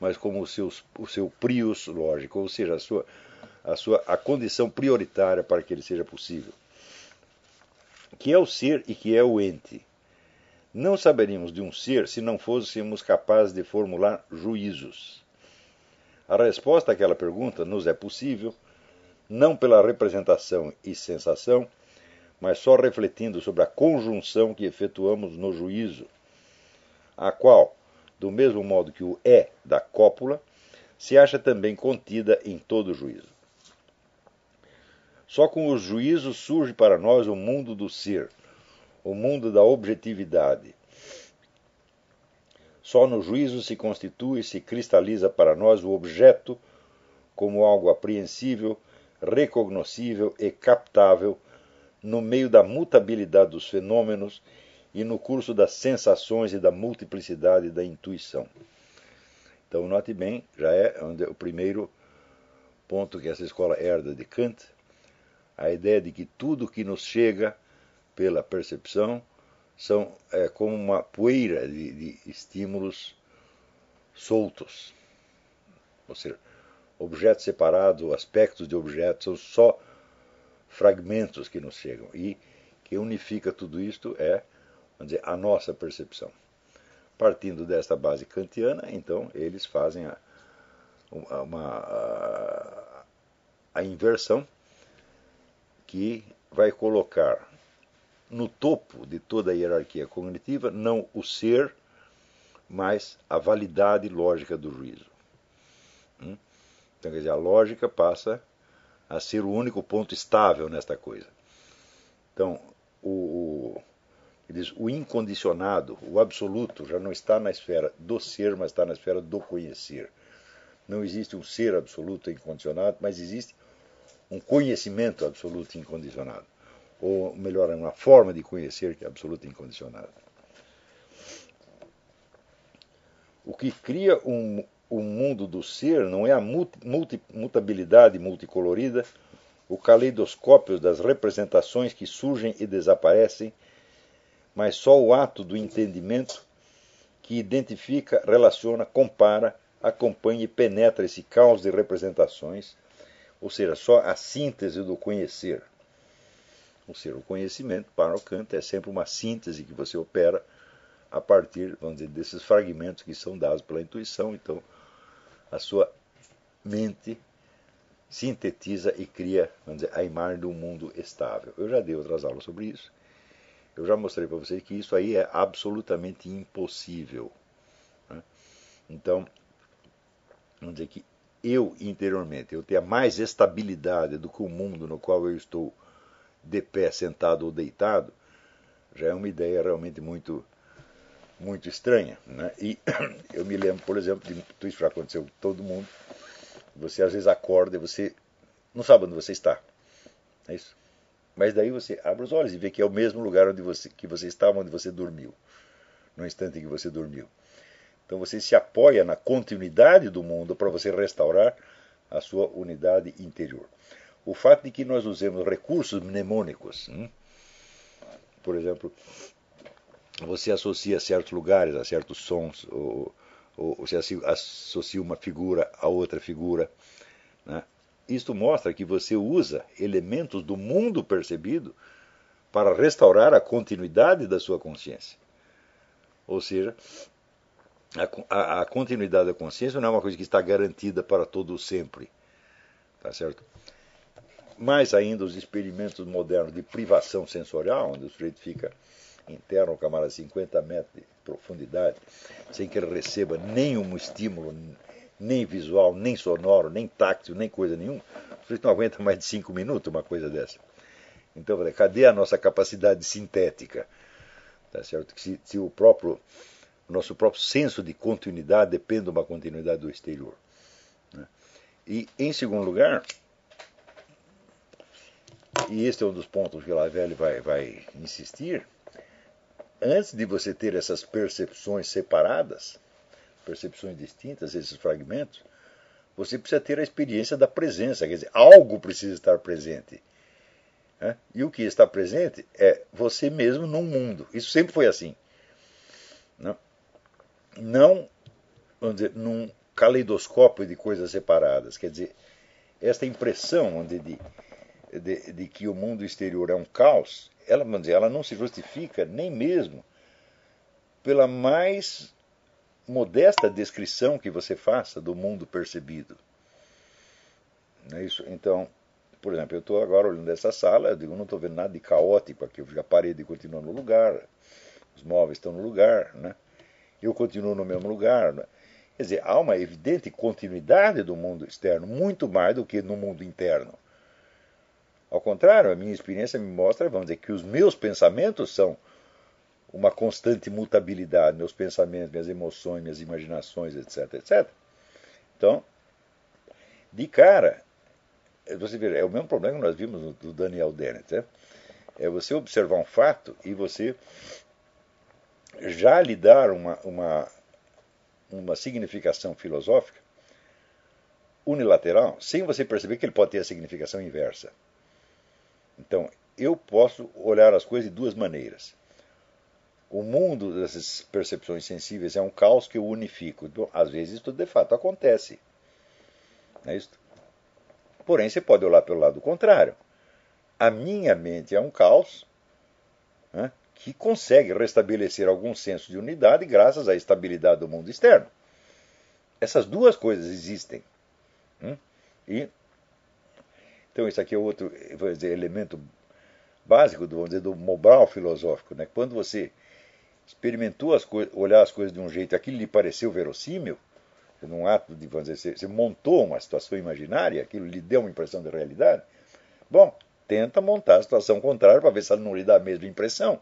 mas como o, seus, o seu prius lógico, ou seja, a sua, a sua a condição prioritária para que ele seja possível. Que é o ser e que é o ente. Não saberíamos de um ser se não fôssemos capazes de formular juízos. A resposta àquela pergunta nos é possível não pela representação e sensação, mas só refletindo sobre a conjunção que efetuamos no juízo, a qual, do mesmo modo que o é da cópula, se acha também contida em todo juízo. Só com os juízos surge para nós o mundo do ser, o mundo da objetividade. Só no juízo se constitui e se cristaliza para nós o objeto como algo apreensível recognoscível e captável no meio da mutabilidade dos fenômenos e no curso das sensações e da multiplicidade da intuição. Então, note bem, já é o primeiro ponto que essa escola herda de Kant, a ideia de que tudo que nos chega pela percepção são é, como uma poeira de, de estímulos soltos. Ou seja, objetos separados, aspectos de objetos, são só fragmentos que nos chegam. E que unifica tudo isto é, dizer, a nossa percepção. Partindo desta base kantiana, então, eles fazem a, uma, a, a inversão que vai colocar no topo de toda a hierarquia cognitiva não o ser, mas a validade lógica do juízo. Hum? Então, quer dizer, a lógica passa a ser o único ponto estável nesta coisa. Então, o, diz, o incondicionado, o absoluto, já não está na esfera do ser, mas está na esfera do conhecer. Não existe um ser absoluto incondicionado, mas existe um conhecimento absoluto e incondicionado. Ou melhor, uma forma de conhecer que é absoluta e incondicionada. O que cria um, o mundo do ser não é a multi, mutabilidade multicolorida, o caleidoscópio das representações que surgem e desaparecem, mas só o ato do entendimento que identifica, relaciona, compara, acompanha e penetra esse caos de representações, ou seja, só a síntese do conhecer. Ou seja, o conhecimento, para o Kant, é sempre uma síntese que você opera a partir, vamos dizer, desses fragmentos que são dados pela intuição. Então, a sua mente sintetiza e cria, vamos dizer, a imagem de um mundo estável. Eu já dei outras aulas sobre isso. Eu já mostrei para vocês que isso aí é absolutamente impossível. Né? Então, vamos dizer que eu interiormente, eu tenha mais estabilidade do que o mundo no qual eu estou de pé, sentado ou deitado, já é uma ideia realmente muito muito estranha. Né? E eu me lembro, por exemplo, de tudo isso já aconteceu com todo mundo. Você às vezes acorda e você não sabe onde você está. É isso. Mas daí você abre os olhos e vê que é o mesmo lugar onde você, que você estava, onde você dormiu, no instante em que você dormiu. Então você se apoia na continuidade do mundo para você restaurar a sua unidade interior. O fato de que nós usemos recursos mnemônicos, hum? por exemplo, você associa certos lugares a certos sons, ou, ou você associa uma figura a outra figura. Né? Isto mostra que você usa elementos do mundo percebido para restaurar a continuidade da sua consciência. Ou seja, a, a, a, continuidade da consciência não é uma coisa que está garantida para todo o sempre. Tá certo? Mais ainda, os experimentos modernos de privação sensorial, onde o sujeito fica interno ao camarada 50 metros de profundidade, sem que ele receba nenhum estímulo, nem visual, nem sonoro, nem táctil, nem coisa nenhuma, o sujeito não aguenta mais de cinco minutos uma coisa dessa. Então, cadê a nossa capacidade sintética? Tá certo? Se, se o próprio o nosso próprio senso de continuidade depende de uma continuidade do exterior. Né? E, em segundo lugar, e este é um dos pontos que Lavelle vai, vai insistir, antes de você ter essas percepções separadas, percepções distintas, esses fragmentos, você precisa ter a experiência da presença, quer dizer, algo precisa estar presente. Né? E o que está presente é você mesmo num mundo. Isso sempre foi assim. Não, não vamos dizer, num caleidoscópio de coisas separadas. Quer dizer, esta impressão de, de, de, que o mundo exterior é um caos ela, vamos dizer, ela não se justifica nem mesmo pela mais modesta descrição que você faça do mundo percebido. É isso? Então, por exemplo, eu estou agora olhando essa sala, eu digo, não estou vendo nada de caótico aqui, a parede continua no lugar, os móveis estão no lugar, né? Eu continuo no mesmo lugar. Né? Quer dizer, há uma evidente continuidade do mundo externo, muito mais do que no mundo interno. Ao contrário, a minha experiência me mostra, vamos dizer, que os meus pensamentos são uma constante mutabilidade, meus pensamentos, minhas emoções, minhas imaginações, etc, etc. Então, de cara, você vê, é o mesmo problema que nós vimos do Daniel Dennett, né? é você observar um fato e você já lhe dar uma, uma, uma significação filosófica unilateral, sem você perceber que ele pode ter a significação inversa. Então, eu posso olhar as coisas de duas maneiras. O mundo dessas percepções sensíveis é um caos que eu unifico. Então, às vezes isso de fato acontece. Não é isso? Porém, você pode olhar pelo lado contrário. A minha mente é um caos né, que consegue restabelecer algum senso de unidade graças à estabilidade do mundo externo. Essas duas coisas existem. Hum? E, então, isso aqui é outro dizer, elemento básico do, dizer, do moral filosófico. Né? Quando você experimentou as olhar as coisas de um jeito, aquilo lhe pareceu verossímil, num ato de, vamos dizer, você montou uma situação imaginária, aquilo lhe deu uma impressão de realidade. Bom, tenta montar a situação contrária para ver se ela não lhe dá a mesma impressão.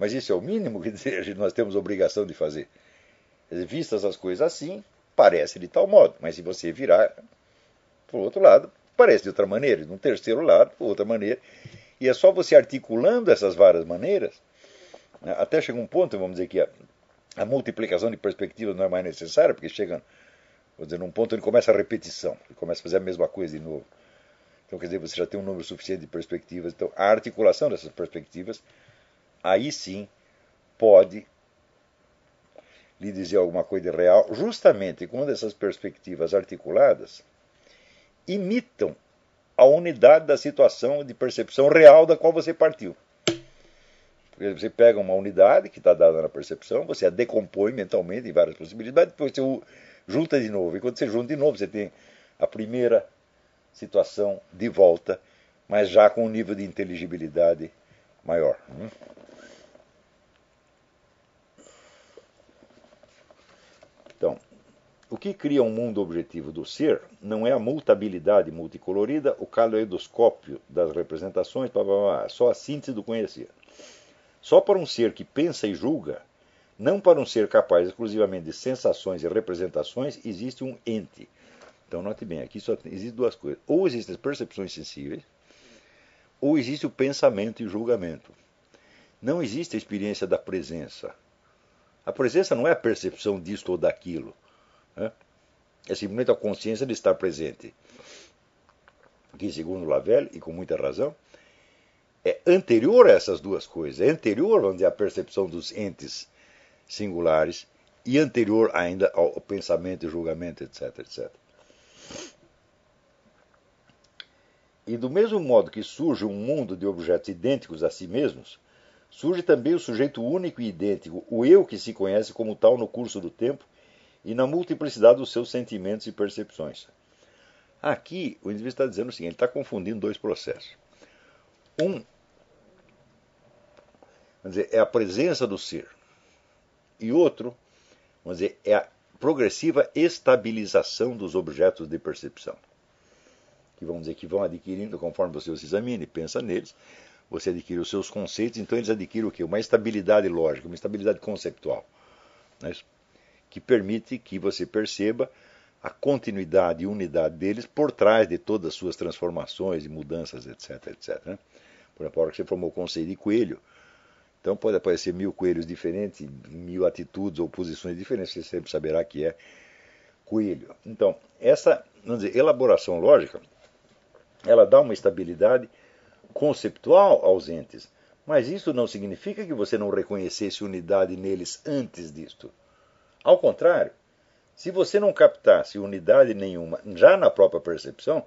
Mas isso é o mínimo que nós temos obrigação de fazer. Vistas as coisas assim, parece de tal modo, mas se você virar para o outro lado, parece de outra maneira, de um terceiro lado, outra maneira. E é só você articulando essas várias maneiras, né, até chega um ponto, vamos dizer que a, a multiplicação de perspectivas não é mais necessária, porque chega vou dizer, num ponto onde começa a repetição, ele começa a fazer a mesma coisa de novo. Então, quer dizer, você já tem um número suficiente de perspectivas. Então, a articulação dessas perspectivas, aí sim, pode lhe dizer alguma coisa de real, justamente quando essas perspectivas articuladas imitam a unidade da situação de percepção real da qual você partiu. Porque você pega uma unidade que está dada na percepção, você a decompõe mentalmente em várias possibilidades, depois você junta de novo. E quando você junta de novo, você tem a primeira situação de volta, mas já com um nível de inteligibilidade maior. Hum? Então, o que cria um mundo objetivo do ser não é a mutabilidade multicolorida, o caleidoscópio das representações, blá, blá, blá, só a síntese do conhecer. Só para um ser que pensa e julga, não para um ser capaz exclusivamente de sensações e representações, existe um ente, então, note bem, aqui só existem duas coisas. Ou existem as percepções sensíveis, ou existe o pensamento e o julgamento. Não existe a experiência da presença. A presença não é a percepção disto ou daquilo. Né? É simplesmente a consciência de estar presente. Que, segundo Lavelle, e com muita razão, é anterior a essas duas coisas. É anterior, vamos dizer, à percepção dos entes singulares e anterior ainda ao pensamento e julgamento, etc, etc. E do mesmo modo que surge um mundo de objetos idênticos a si mesmos, surge também o sujeito único e idêntico, o eu que se conhece como tal no curso do tempo e na multiplicidade dos seus sentimentos e percepções. Aqui, o indivíduo está dizendo o seguinte: ele está confundindo dois processos. Um vamos dizer, é a presença do ser, e outro, vamos dizer, é a progressiva estabilização dos objetos de percepção. Que vamos dizer que vão adquirindo, conforme você os examina e pensa neles, você adquire os seus conceitos, então eles adquirem o quê? Uma estabilidade lógica, uma estabilidade conceptual. Né? Que permite que você perceba a continuidade e unidade deles por trás de todas as suas transformações e mudanças, etc. etc né? Por exemplo, a hora que você formou o conceito de coelho, então pode aparecer mil coelhos diferentes, mil atitudes ou posições diferentes, você sempre saberá que é coelho. Então, essa vamos dizer, elaboração lógica, ela dá uma estabilidade conceptual aos entes, mas isso não significa que você não reconhecesse unidade neles antes disto. Ao contrário, se você não captasse unidade nenhuma já na própria percepção,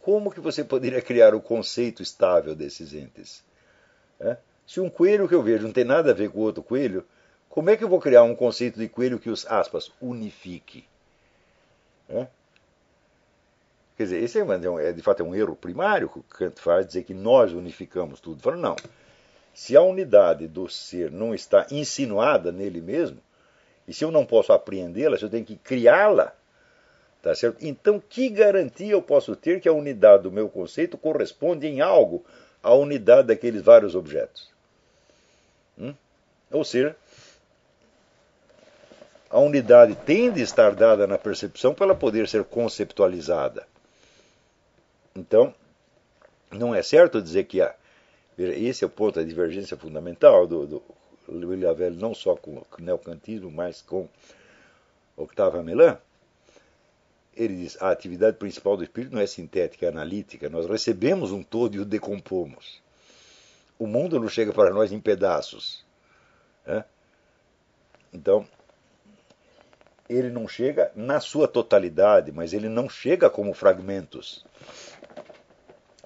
como que você poderia criar o conceito estável desses entes? É? Se um coelho que eu vejo não tem nada a ver com outro coelho, como é que eu vou criar um conceito de coelho que os aspas unifique? É? Quer dizer, esse é, é, de fato é um erro primário que Kant faz, dizer que nós unificamos tudo. Fala, não. Se a unidade do ser não está insinuada nele mesmo, e se eu não posso apreendê-la, se eu tenho que criá-la, tá certo? Então, que garantia eu posso ter que a unidade do meu conceito corresponde em algo à unidade daqueles vários objetos? Hum? Ou seja, a unidade tem de estar dada na percepção para ela poder ser conceptualizada. Então, não é certo dizer que a. Esse é o ponto da divergência fundamental do, do Velho, não só com o neocantismo, mas com Octavio Melan. Ele diz: a atividade principal do espírito não é sintética, é analítica. Nós recebemos um todo e o decompomos o mundo não chega para nós em pedaços. Né? Então, ele não chega na sua totalidade, mas ele não chega como fragmentos.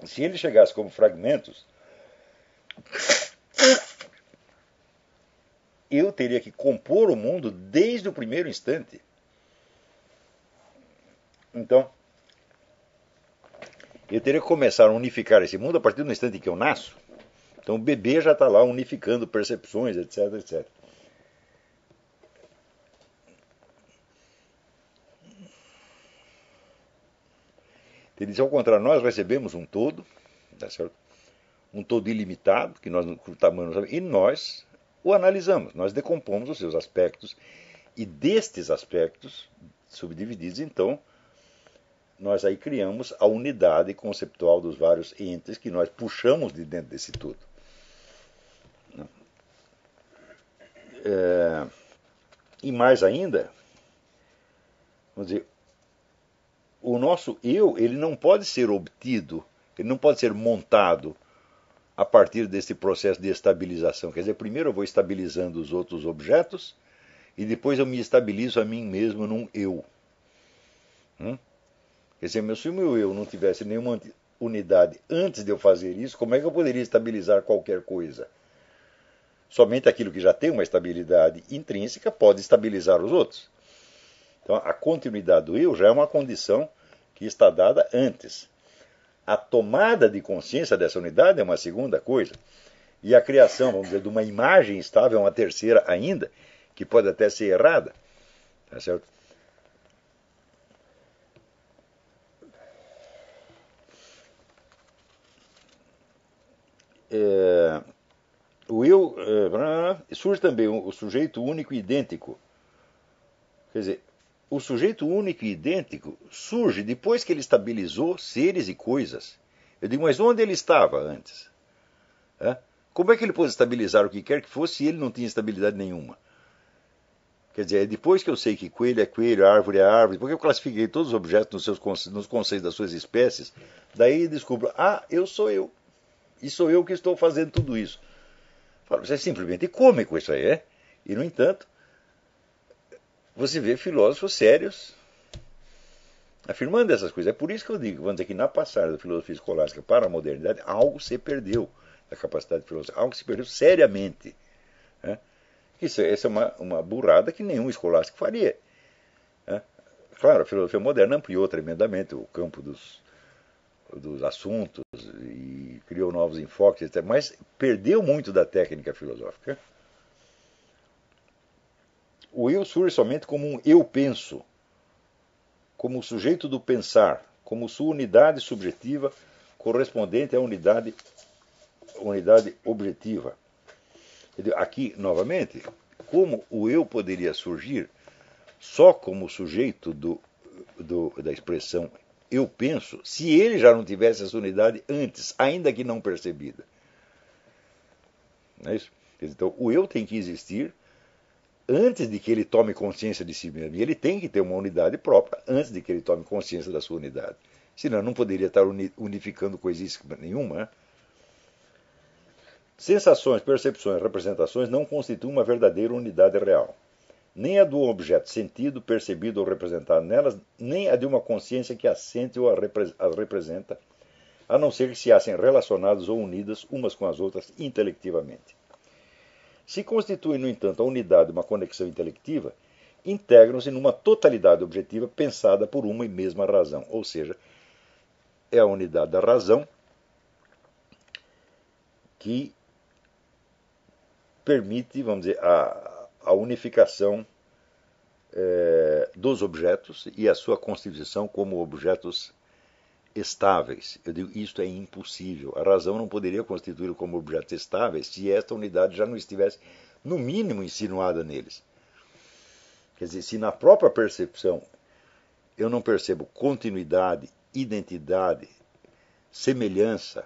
Se ele chegasse como fragmentos, eu teria que compor o mundo desde o primeiro instante. Então, eu teria que começar a unificar esse mundo a partir do instante em que eu nasço. Então, o bebê já está lá unificando percepções, etc, etc. Ele diz, ao contrário, nós recebemos um todo, tá certo? um todo ilimitado, que nós, o tamanho não e nós o analisamos, nós decompomos os seus aspectos, e destes aspectos subdivididos, então, nós aí criamos a unidade conceptual dos vários entes que nós puxamos de dentro desse todo. É, e mais ainda, vamos dizer, o nosso eu ele não pode ser obtido, ele não pode ser montado a partir desse processo de estabilização. Quer dizer, primeiro eu vou estabilizando os outros objetos e depois eu me estabilizo a mim mesmo num eu. Hum? Quer dizer, se o meu eu não tivesse nenhuma unidade antes de eu fazer isso, como é que eu poderia estabilizar qualquer coisa? Somente aquilo que já tem uma estabilidade intrínseca pode estabilizar os outros. Então, a continuidade do eu já é uma condição que está dada antes. A tomada de consciência dessa unidade é uma segunda coisa. E a criação, vamos dizer, de uma imagem estável é uma terceira ainda, que pode até ser errada. Tá certo? É, o eu é, surge também o sujeito único e idêntico. Quer dizer, o sujeito único e idêntico surge depois que ele estabilizou seres e coisas. Eu digo, mas onde ele estava antes? Como é que ele pôde estabilizar o que quer que fosse se ele não tinha estabilidade nenhuma? Quer dizer, é depois que eu sei que coelho é coelho, árvore é árvore, porque eu classifiquei todos os objetos nos, seus, nos conceitos das suas espécies, daí descubro, ah, eu sou eu. E sou eu que estou fazendo tudo isso. Falo, você é simplesmente cômico isso aí, é? E, no entanto, você vê filósofos sérios afirmando essas coisas. É por isso que eu digo, vamos dizer que na passagem da filosofia escolástica para a modernidade, algo se perdeu da capacidade de filosofia, algo se perdeu seriamente. Né? Isso, essa é uma, uma burrada que nenhum escolástico faria. Né? Claro, a filosofia moderna ampliou tremendamente o campo dos, dos assuntos e criou novos enfoques, mas perdeu muito da técnica filosófica o eu surge somente como um eu penso, como o sujeito do pensar, como sua unidade subjetiva correspondente à unidade, unidade objetiva. Aqui, novamente, como o eu poderia surgir só como sujeito do, do, da expressão eu penso, se ele já não tivesse essa unidade antes, ainda que não percebida? Não é isso? Então, o eu tem que existir antes de que ele tome consciência de si mesmo. E ele tem que ter uma unidade própria antes de que ele tome consciência da sua unidade. Senão não poderia estar unificando coisíssima nenhuma. Né? Sensações, percepções, representações não constituem uma verdadeira unidade real. Nem a do objeto sentido, percebido ou representado nelas, nem a de uma consciência que assente ou as representa, a não ser que se achem relacionadas ou unidas umas com as outras intelectivamente. Se constituem, no entanto, a unidade de uma conexão intelectiva, integram-se numa totalidade objetiva pensada por uma e mesma razão, ou seja, é a unidade da razão que permite, vamos dizer, a, a unificação é, dos objetos e a sua constituição como objetos estáveis. Eu digo, isto é impossível. A razão não poderia constituí-lo como objetos estáveis se esta unidade já não estivesse, no mínimo, insinuada neles. Quer dizer, se na própria percepção eu não percebo continuidade, identidade, semelhança,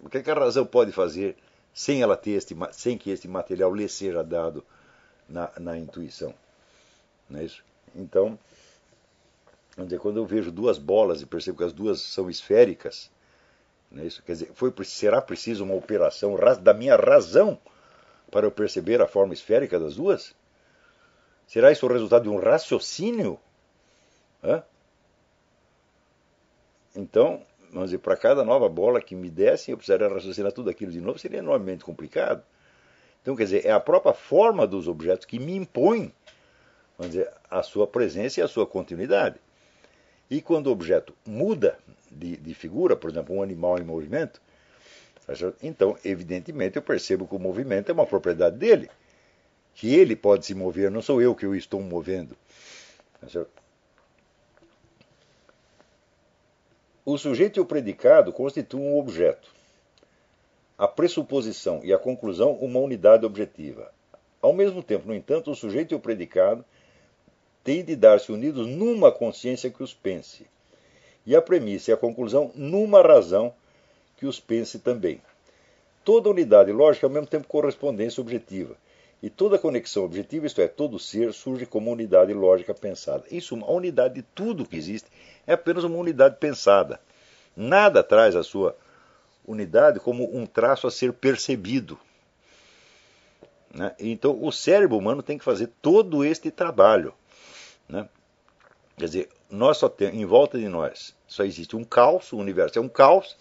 o que, é que a razão pode fazer sem ela ter este, sem que este material lhe seja dado na, na intuição? Não é isso? Então, dizer, quando eu vejo duas bolas e percebo que as duas são esféricas, né, isso quer dizer, foi, será preciso uma operação da minha razão para eu perceber a forma esférica das duas? Será isso o resultado de um raciocínio? Hã? Então, vamos dizer, para cada nova bola que me dessem, eu precisaria raciocinar tudo aquilo de novo, seria enormemente complicado. Então, quer dizer, é a própria forma dos objetos que me impõe, vamos dizer, a sua presença e a sua continuidade. E quando o objeto muda de, de figura, por exemplo, um animal em movimento, então, evidentemente, eu percebo que o movimento é uma propriedade dele, que ele pode se mover, não sou eu que o estou movendo. O sujeito e o predicado constituem um objeto. A pressuposição e a conclusão, uma unidade objetiva. Ao mesmo tempo, no entanto, o sujeito e o predicado têm de dar-se unidos numa consciência que os pense, e a premissa e a conclusão numa razão que os pense também. Toda unidade lógica é ao mesmo tempo correspondência objetiva, e toda conexão objetiva, isto é, todo ser, surge como unidade lógica pensada. Isso, a unidade de tudo que existe é apenas uma unidade pensada. Nada traz a sua unidade como um traço a ser percebido. Né? Então, o cérebro humano tem que fazer todo este trabalho. Né? Quer dizer, nós só tem, em volta de nós só existe um caos, o universo é um caos,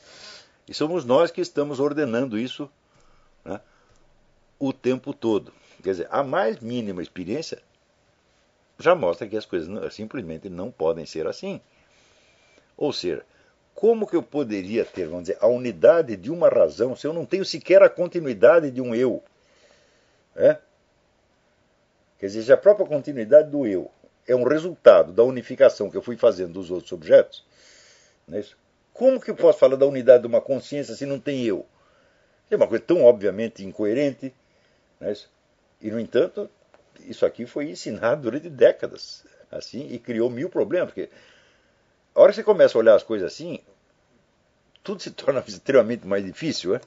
e somos nós que estamos ordenando isso né, o tempo todo. Quer dizer, a mais mínima experiência já mostra que as coisas simplesmente não podem ser assim. Ou seja, como que eu poderia ter, vamos dizer, a unidade de uma razão se eu não tenho sequer a continuidade de um eu? É? Quer dizer, a própria continuidade do eu é um resultado da unificação que eu fui fazendo dos outros objetos, não é isso? como que eu posso falar da unidade de uma consciência se não tem eu? É uma coisa tão obviamente incoerente. Não é isso? E, no entanto, isso aqui foi ensinado durante décadas assim e criou mil problemas. Porque a hora que você começa a olhar as coisas assim, tudo se torna extremamente mais difícil. Né?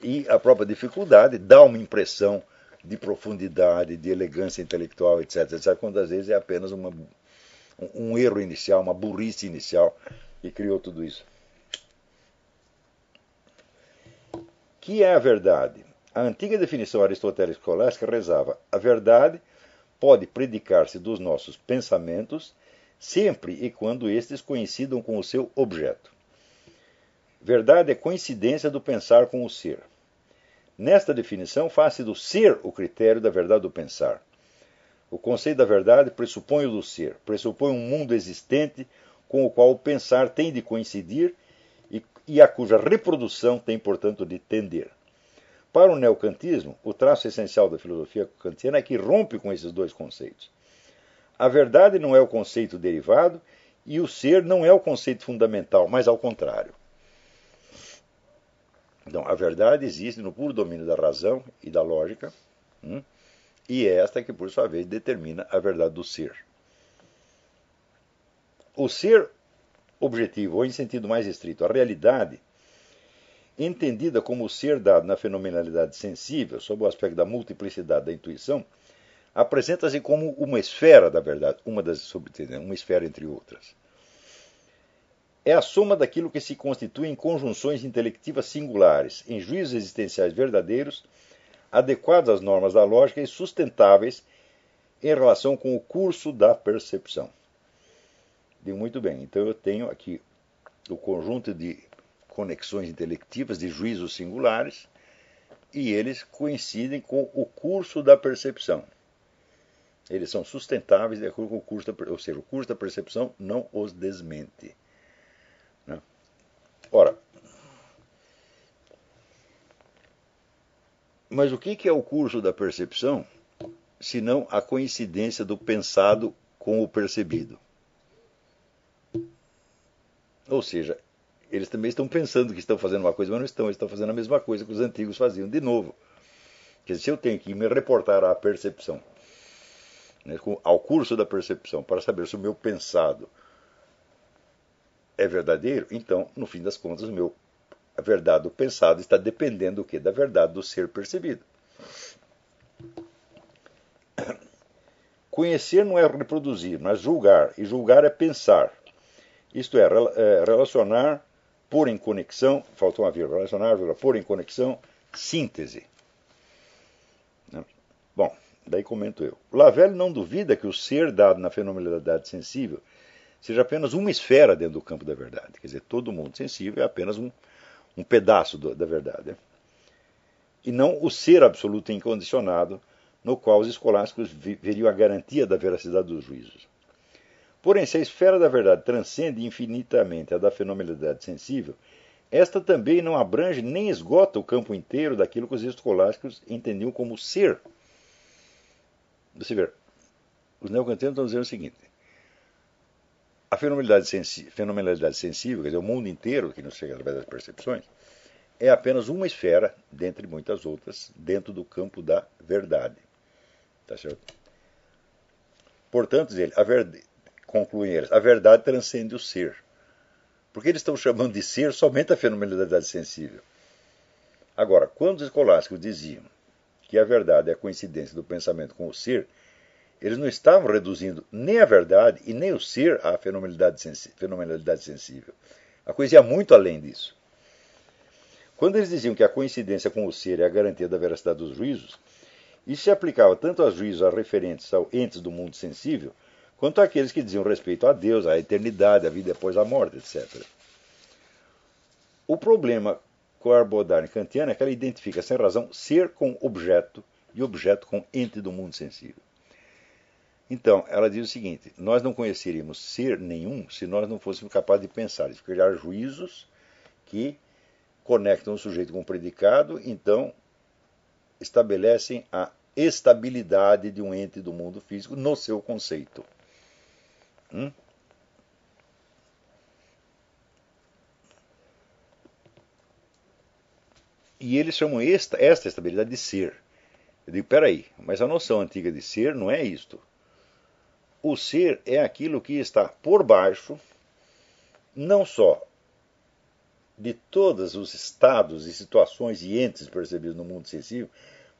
E a própria dificuldade dá uma impressão de profundidade, de elegância intelectual, etc, etc, quando às vezes é apenas uma, um erro inicial, uma burrice inicial que criou tudo isso. Que é a verdade? A antiga definição aristotélica escolástica rezava: a verdade pode predicar-se dos nossos pensamentos sempre e quando estes coincidam com o seu objeto. Verdade é coincidência do pensar com o ser. Nesta definição, faz-se do ser o critério da verdade do pensar. O conceito da verdade pressupõe o do ser, pressupõe um mundo existente com o qual o pensar tem de coincidir e, e a cuja reprodução tem, portanto, de tender. Para o neocantismo, o traço essencial da filosofia kantiana é que rompe com esses dois conceitos. A verdade não é o conceito derivado e o ser não é o conceito fundamental, mas ao contrário. Então, a verdade existe no puro domínio da razão e da lógica, hum, e é esta que, por sua vez, determina a verdade do ser. O ser objetivo, ou em sentido mais estrito, a realidade, entendida como o ser dado na fenomenalidade sensível, sob o aspecto da multiplicidade da intuição, apresenta-se como uma esfera da verdade, uma das uma esfera entre outras. É a soma daquilo que se constitui em conjunções intelectivas singulares, em juízos existenciais verdadeiros, adequados às normas da lógica e sustentáveis em relação com o curso da percepção. Digo muito bem, então eu tenho aqui o conjunto de conexões intelectivas, de juízos singulares, e eles coincidem com o curso da percepção. Eles são sustentáveis de acordo com o curso da, ou seja, o curso da percepção não os desmente. Ora, mas o que é o curso da percepção, senão a coincidência do pensado com o percebido? Ou seja, eles também estão pensando que estão fazendo uma coisa, mas não estão, eles estão fazendo a mesma coisa que os antigos faziam de novo. Quer dizer, se eu tenho que me reportar à percepção né, ao curso da percepção para saber se o meu pensado é verdadeiro, então, no fim das contas, o meu, a verdade do pensado está dependendo do que? Da verdade do ser percebido. Conhecer não é reproduzir, mas julgar, e julgar é pensar. Isto é, é relacionar, pôr em conexão, faltou uma vírgula, relacionar, pôr em conexão, síntese. Bom, Daí comento eu. Lavelle não duvida que o ser dado na fenomenalidade sensível seja apenas uma esfera dentro do campo da verdade. Quer dizer, todo mundo sensível é apenas um, um pedaço do, da verdade. Né? E não o ser absoluto e incondicionado, no qual os escolásticos veriam a garantia da veracidade dos juízos. Porém, se a esfera da verdade transcende infinitamente a da fenomenalidade sensível, esta também não abrange nem esgota o campo inteiro daquilo que os escolásticos entendiam como ser. Você vê, os neocantianos estão dizendo o seguinte: a fenomenalidade, sensi fenomenalidade sensível, quer dizer, o mundo inteiro que nos chega através das percepções, é apenas uma esfera, dentre muitas outras, dentro do campo da verdade. Tá certo? Portanto, ele, a concluem eles, a verdade transcende o ser. Porque eles estão chamando de ser somente a fenomenalidade sensível. Agora, quando os escolásticos diziam que a verdade é a coincidência do pensamento com o ser, eles não estavam reduzindo nem a verdade e nem o ser à fenomenalidade, fenomenalidade sensível. A coisa ia muito além disso. Quando eles diziam que a coincidência com o ser é a garantia da veracidade dos juízos, isso se aplicava tanto aos juízos referentes ao entes do mundo sensível, quanto àqueles que diziam respeito a Deus, à eternidade, à vida depois da morte, etc. O problema com a abordagem kantiana é que ela identifica, sem razão, ser com objeto e objeto com ente do mundo sensível. Então, ela diz o seguinte: nós não conheceríamos ser nenhum se nós não fôssemos capazes de pensar, de criar juízos que conectam o sujeito com o predicado, então estabelecem a estabilidade de um ente do mundo físico no seu conceito. Hum? E eles chamam esta, esta estabilidade de ser. Eu digo, peraí, mas a noção antiga de ser não é isto. O ser é aquilo que está por baixo, não só de todos os estados e situações e entes percebidos no mundo sensível,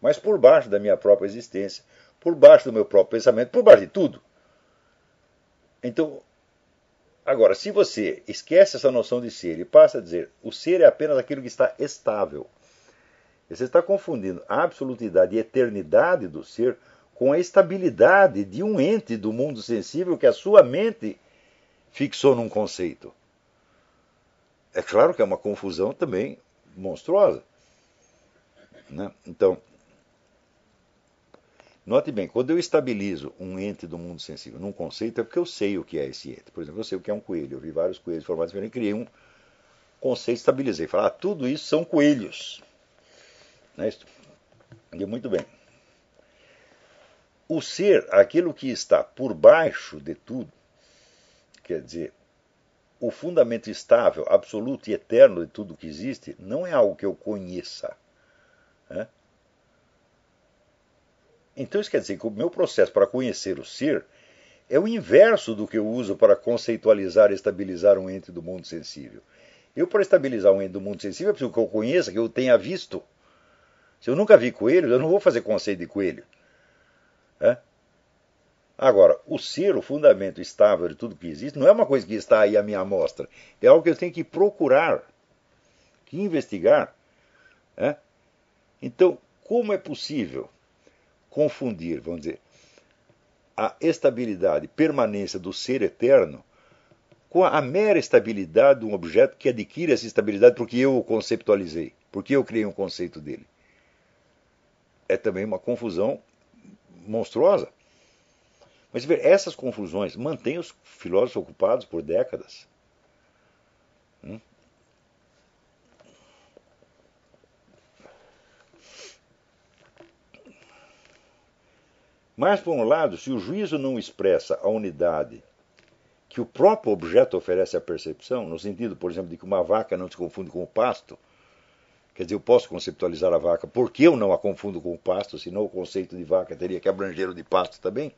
mas por baixo da minha própria existência, por baixo do meu próprio pensamento, por baixo de tudo. Então, agora, se você esquece essa noção de ser e passa a dizer o ser é apenas aquilo que está estável, você está confundindo a absolutidade e eternidade do ser com a estabilidade de um ente do mundo sensível que a sua mente fixou num conceito. É claro que é uma confusão também monstruosa. Né? Então, note bem, quando eu estabilizo um ente do mundo sensível num conceito, é porque eu sei o que é esse ente. Por exemplo, eu sei o que é um coelho. Eu vi vários coelhos formados diferentes criei um conceito, estabilizei. Falei, ah, tudo isso são coelhos. Né? E muito bem. O ser, aquilo que está por baixo de tudo, quer dizer, o fundamento estável, absoluto e eterno de tudo que existe, não é algo que eu conheça. Né? Então isso quer dizer que o meu processo para conhecer o ser é o inverso do que eu uso para conceitualizar e estabilizar um ente do mundo sensível. Eu, para estabilizar um ente do mundo sensível, é preciso que eu conheça, que eu tenha visto. Se eu nunca vi coelho, eu não vou fazer conceito de coelho. É? Agora, o ser, o fundamento estável de tudo que existe, não é uma coisa que está aí à minha amostra. É algo que eu tenho que procurar, que investigar. É? Então, como é possível confundir, vamos dizer, a estabilidade, permanência do ser eterno com a mera estabilidade de um objeto que adquire essa estabilidade porque eu o conceptualizei, porque eu criei um conceito dele? É também uma confusão monstruosa. Mas ver, essas confusões mantêm os filósofos ocupados por décadas. Hum? Mas, por um lado, se o juízo não expressa a unidade que o próprio objeto oferece à percepção, no sentido, por exemplo, de que uma vaca não se confunde com o pasto, quer dizer, eu posso conceptualizar a vaca porque eu não a confundo com o pasto, senão o conceito de vaca teria que abranger o de pasto também.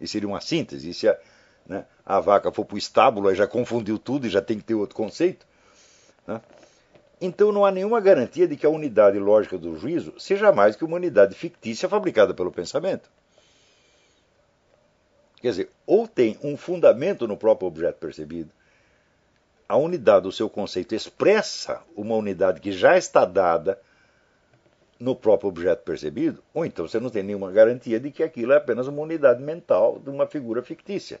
E seria uma síntese. E se a, né, a vaca for para o estábulo, aí já confundiu tudo e já tem que ter outro conceito. Né? Então não há nenhuma garantia de que a unidade lógica do juízo seja mais que uma unidade fictícia fabricada pelo pensamento. Quer dizer, ou tem um fundamento no próprio objeto percebido, a unidade do seu conceito expressa uma unidade que já está dada no próprio objeto percebido, ou então você não tem nenhuma garantia de que aquilo é apenas uma unidade mental de uma figura fictícia.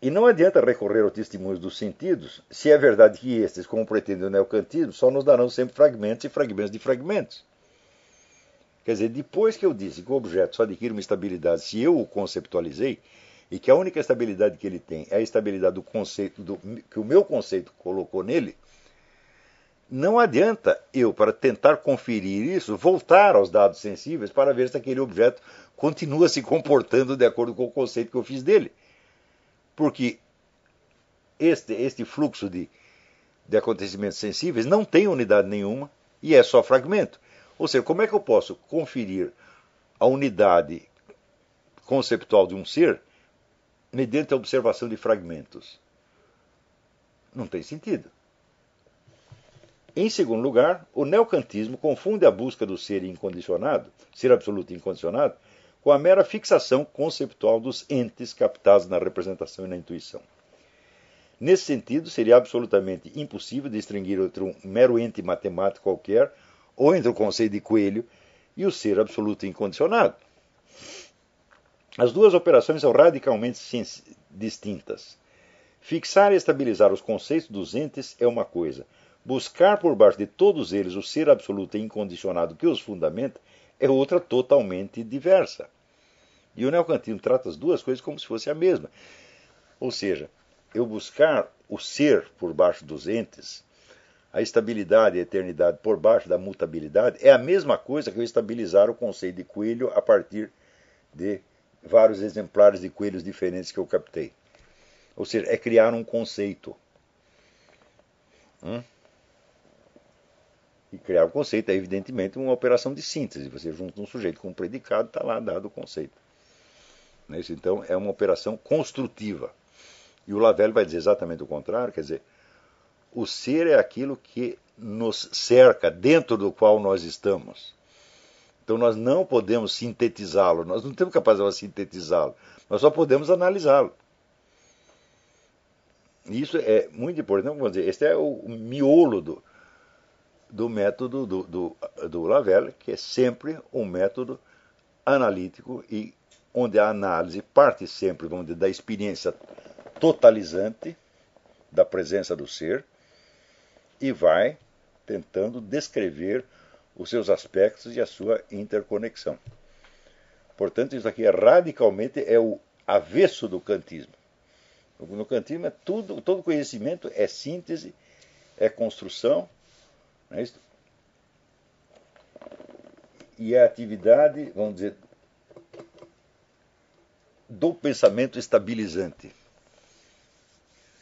E não adianta recorrer ao testemunho dos sentidos, se é verdade que estes, como pretende o neocantismo, só nos darão sempre fragmentos e fragmentos de fragmentos. Quer dizer, depois que eu disse que o objeto só adquire uma estabilidade se eu o conceptualizei, e que a única estabilidade que ele tem é a estabilidade do conceito do, que o meu conceito colocou nele, não adianta eu, para tentar conferir isso, voltar aos dados sensíveis para ver se aquele objeto continua se comportando de acordo com o conceito que eu fiz dele. Porque este, este fluxo de, de acontecimentos sensíveis não tem unidade nenhuma e é só fragmento. Ou seja, como é que eu posso conferir a unidade conceptual de um ser mediante a observação de fragmentos? Não tem sentido. Em segundo lugar, o neocantismo confunde a busca do ser incondicionado, ser absoluto e incondicionado, com a mera fixação conceptual dos entes captados na representação e na intuição. Nesse sentido, seria absolutamente impossível distinguir entre um mero ente matemático qualquer ou entre o conceito de coelho e o ser absoluto e incondicionado. As duas operações são radicalmente distintas. Fixar e estabilizar os conceitos dos entes é uma coisa. Buscar por baixo de todos eles o ser absoluto e incondicionado que os fundamenta é outra totalmente diversa. E o neocantismo trata as duas coisas como se fosse a mesma. Ou seja, eu buscar o ser por baixo dos entes, a estabilidade e a eternidade por baixo da mutabilidade, é a mesma coisa que eu estabilizar o conceito de coelho a partir de vários exemplares de coelhos diferentes que eu captei. Ou seja, é criar um conceito. Hum? E criar um conceito é, evidentemente, uma operação de síntese. Você junta um sujeito com um predicado, está lá dado o conceito. Né? Então, é uma operação construtiva. E o Lavelle vai dizer exatamente o contrário, quer dizer, o ser é aquilo que nos cerca, dentro do qual nós estamos. Então nós não podemos sintetizá-lo, nós não temos capacidade de sintetizá-lo, nós só podemos analisá-lo. Isso é muito importante, vamos dizer, este é o miolo do, do método do, do, do Lavelle, que é sempre um método analítico e onde a análise parte sempre vamos dizer, da experiência totalizante da presença do ser e vai tentando descrever os seus aspectos e a sua interconexão. Portanto, isso aqui é radicalmente é o avesso do kantismo. No kantismo é tudo, todo conhecimento é síntese, é construção, é e é atividade, vamos dizer, do pensamento estabilizante.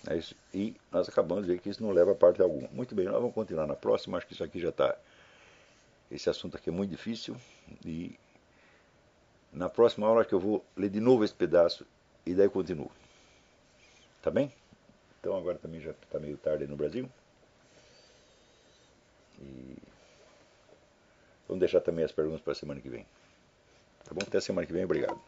É isso. E nós acabamos de ver que isso não leva a parte alguma. Muito bem, nós vamos continuar na próxima. Acho que isso aqui já está esse assunto aqui é muito difícil e na próxima aula que eu vou ler de novo esse pedaço e daí continuo. Tá bem? Então agora também já está meio tarde no Brasil. E vamos deixar também as perguntas para a semana que vem. Tá bom? Até semana que vem. Obrigado.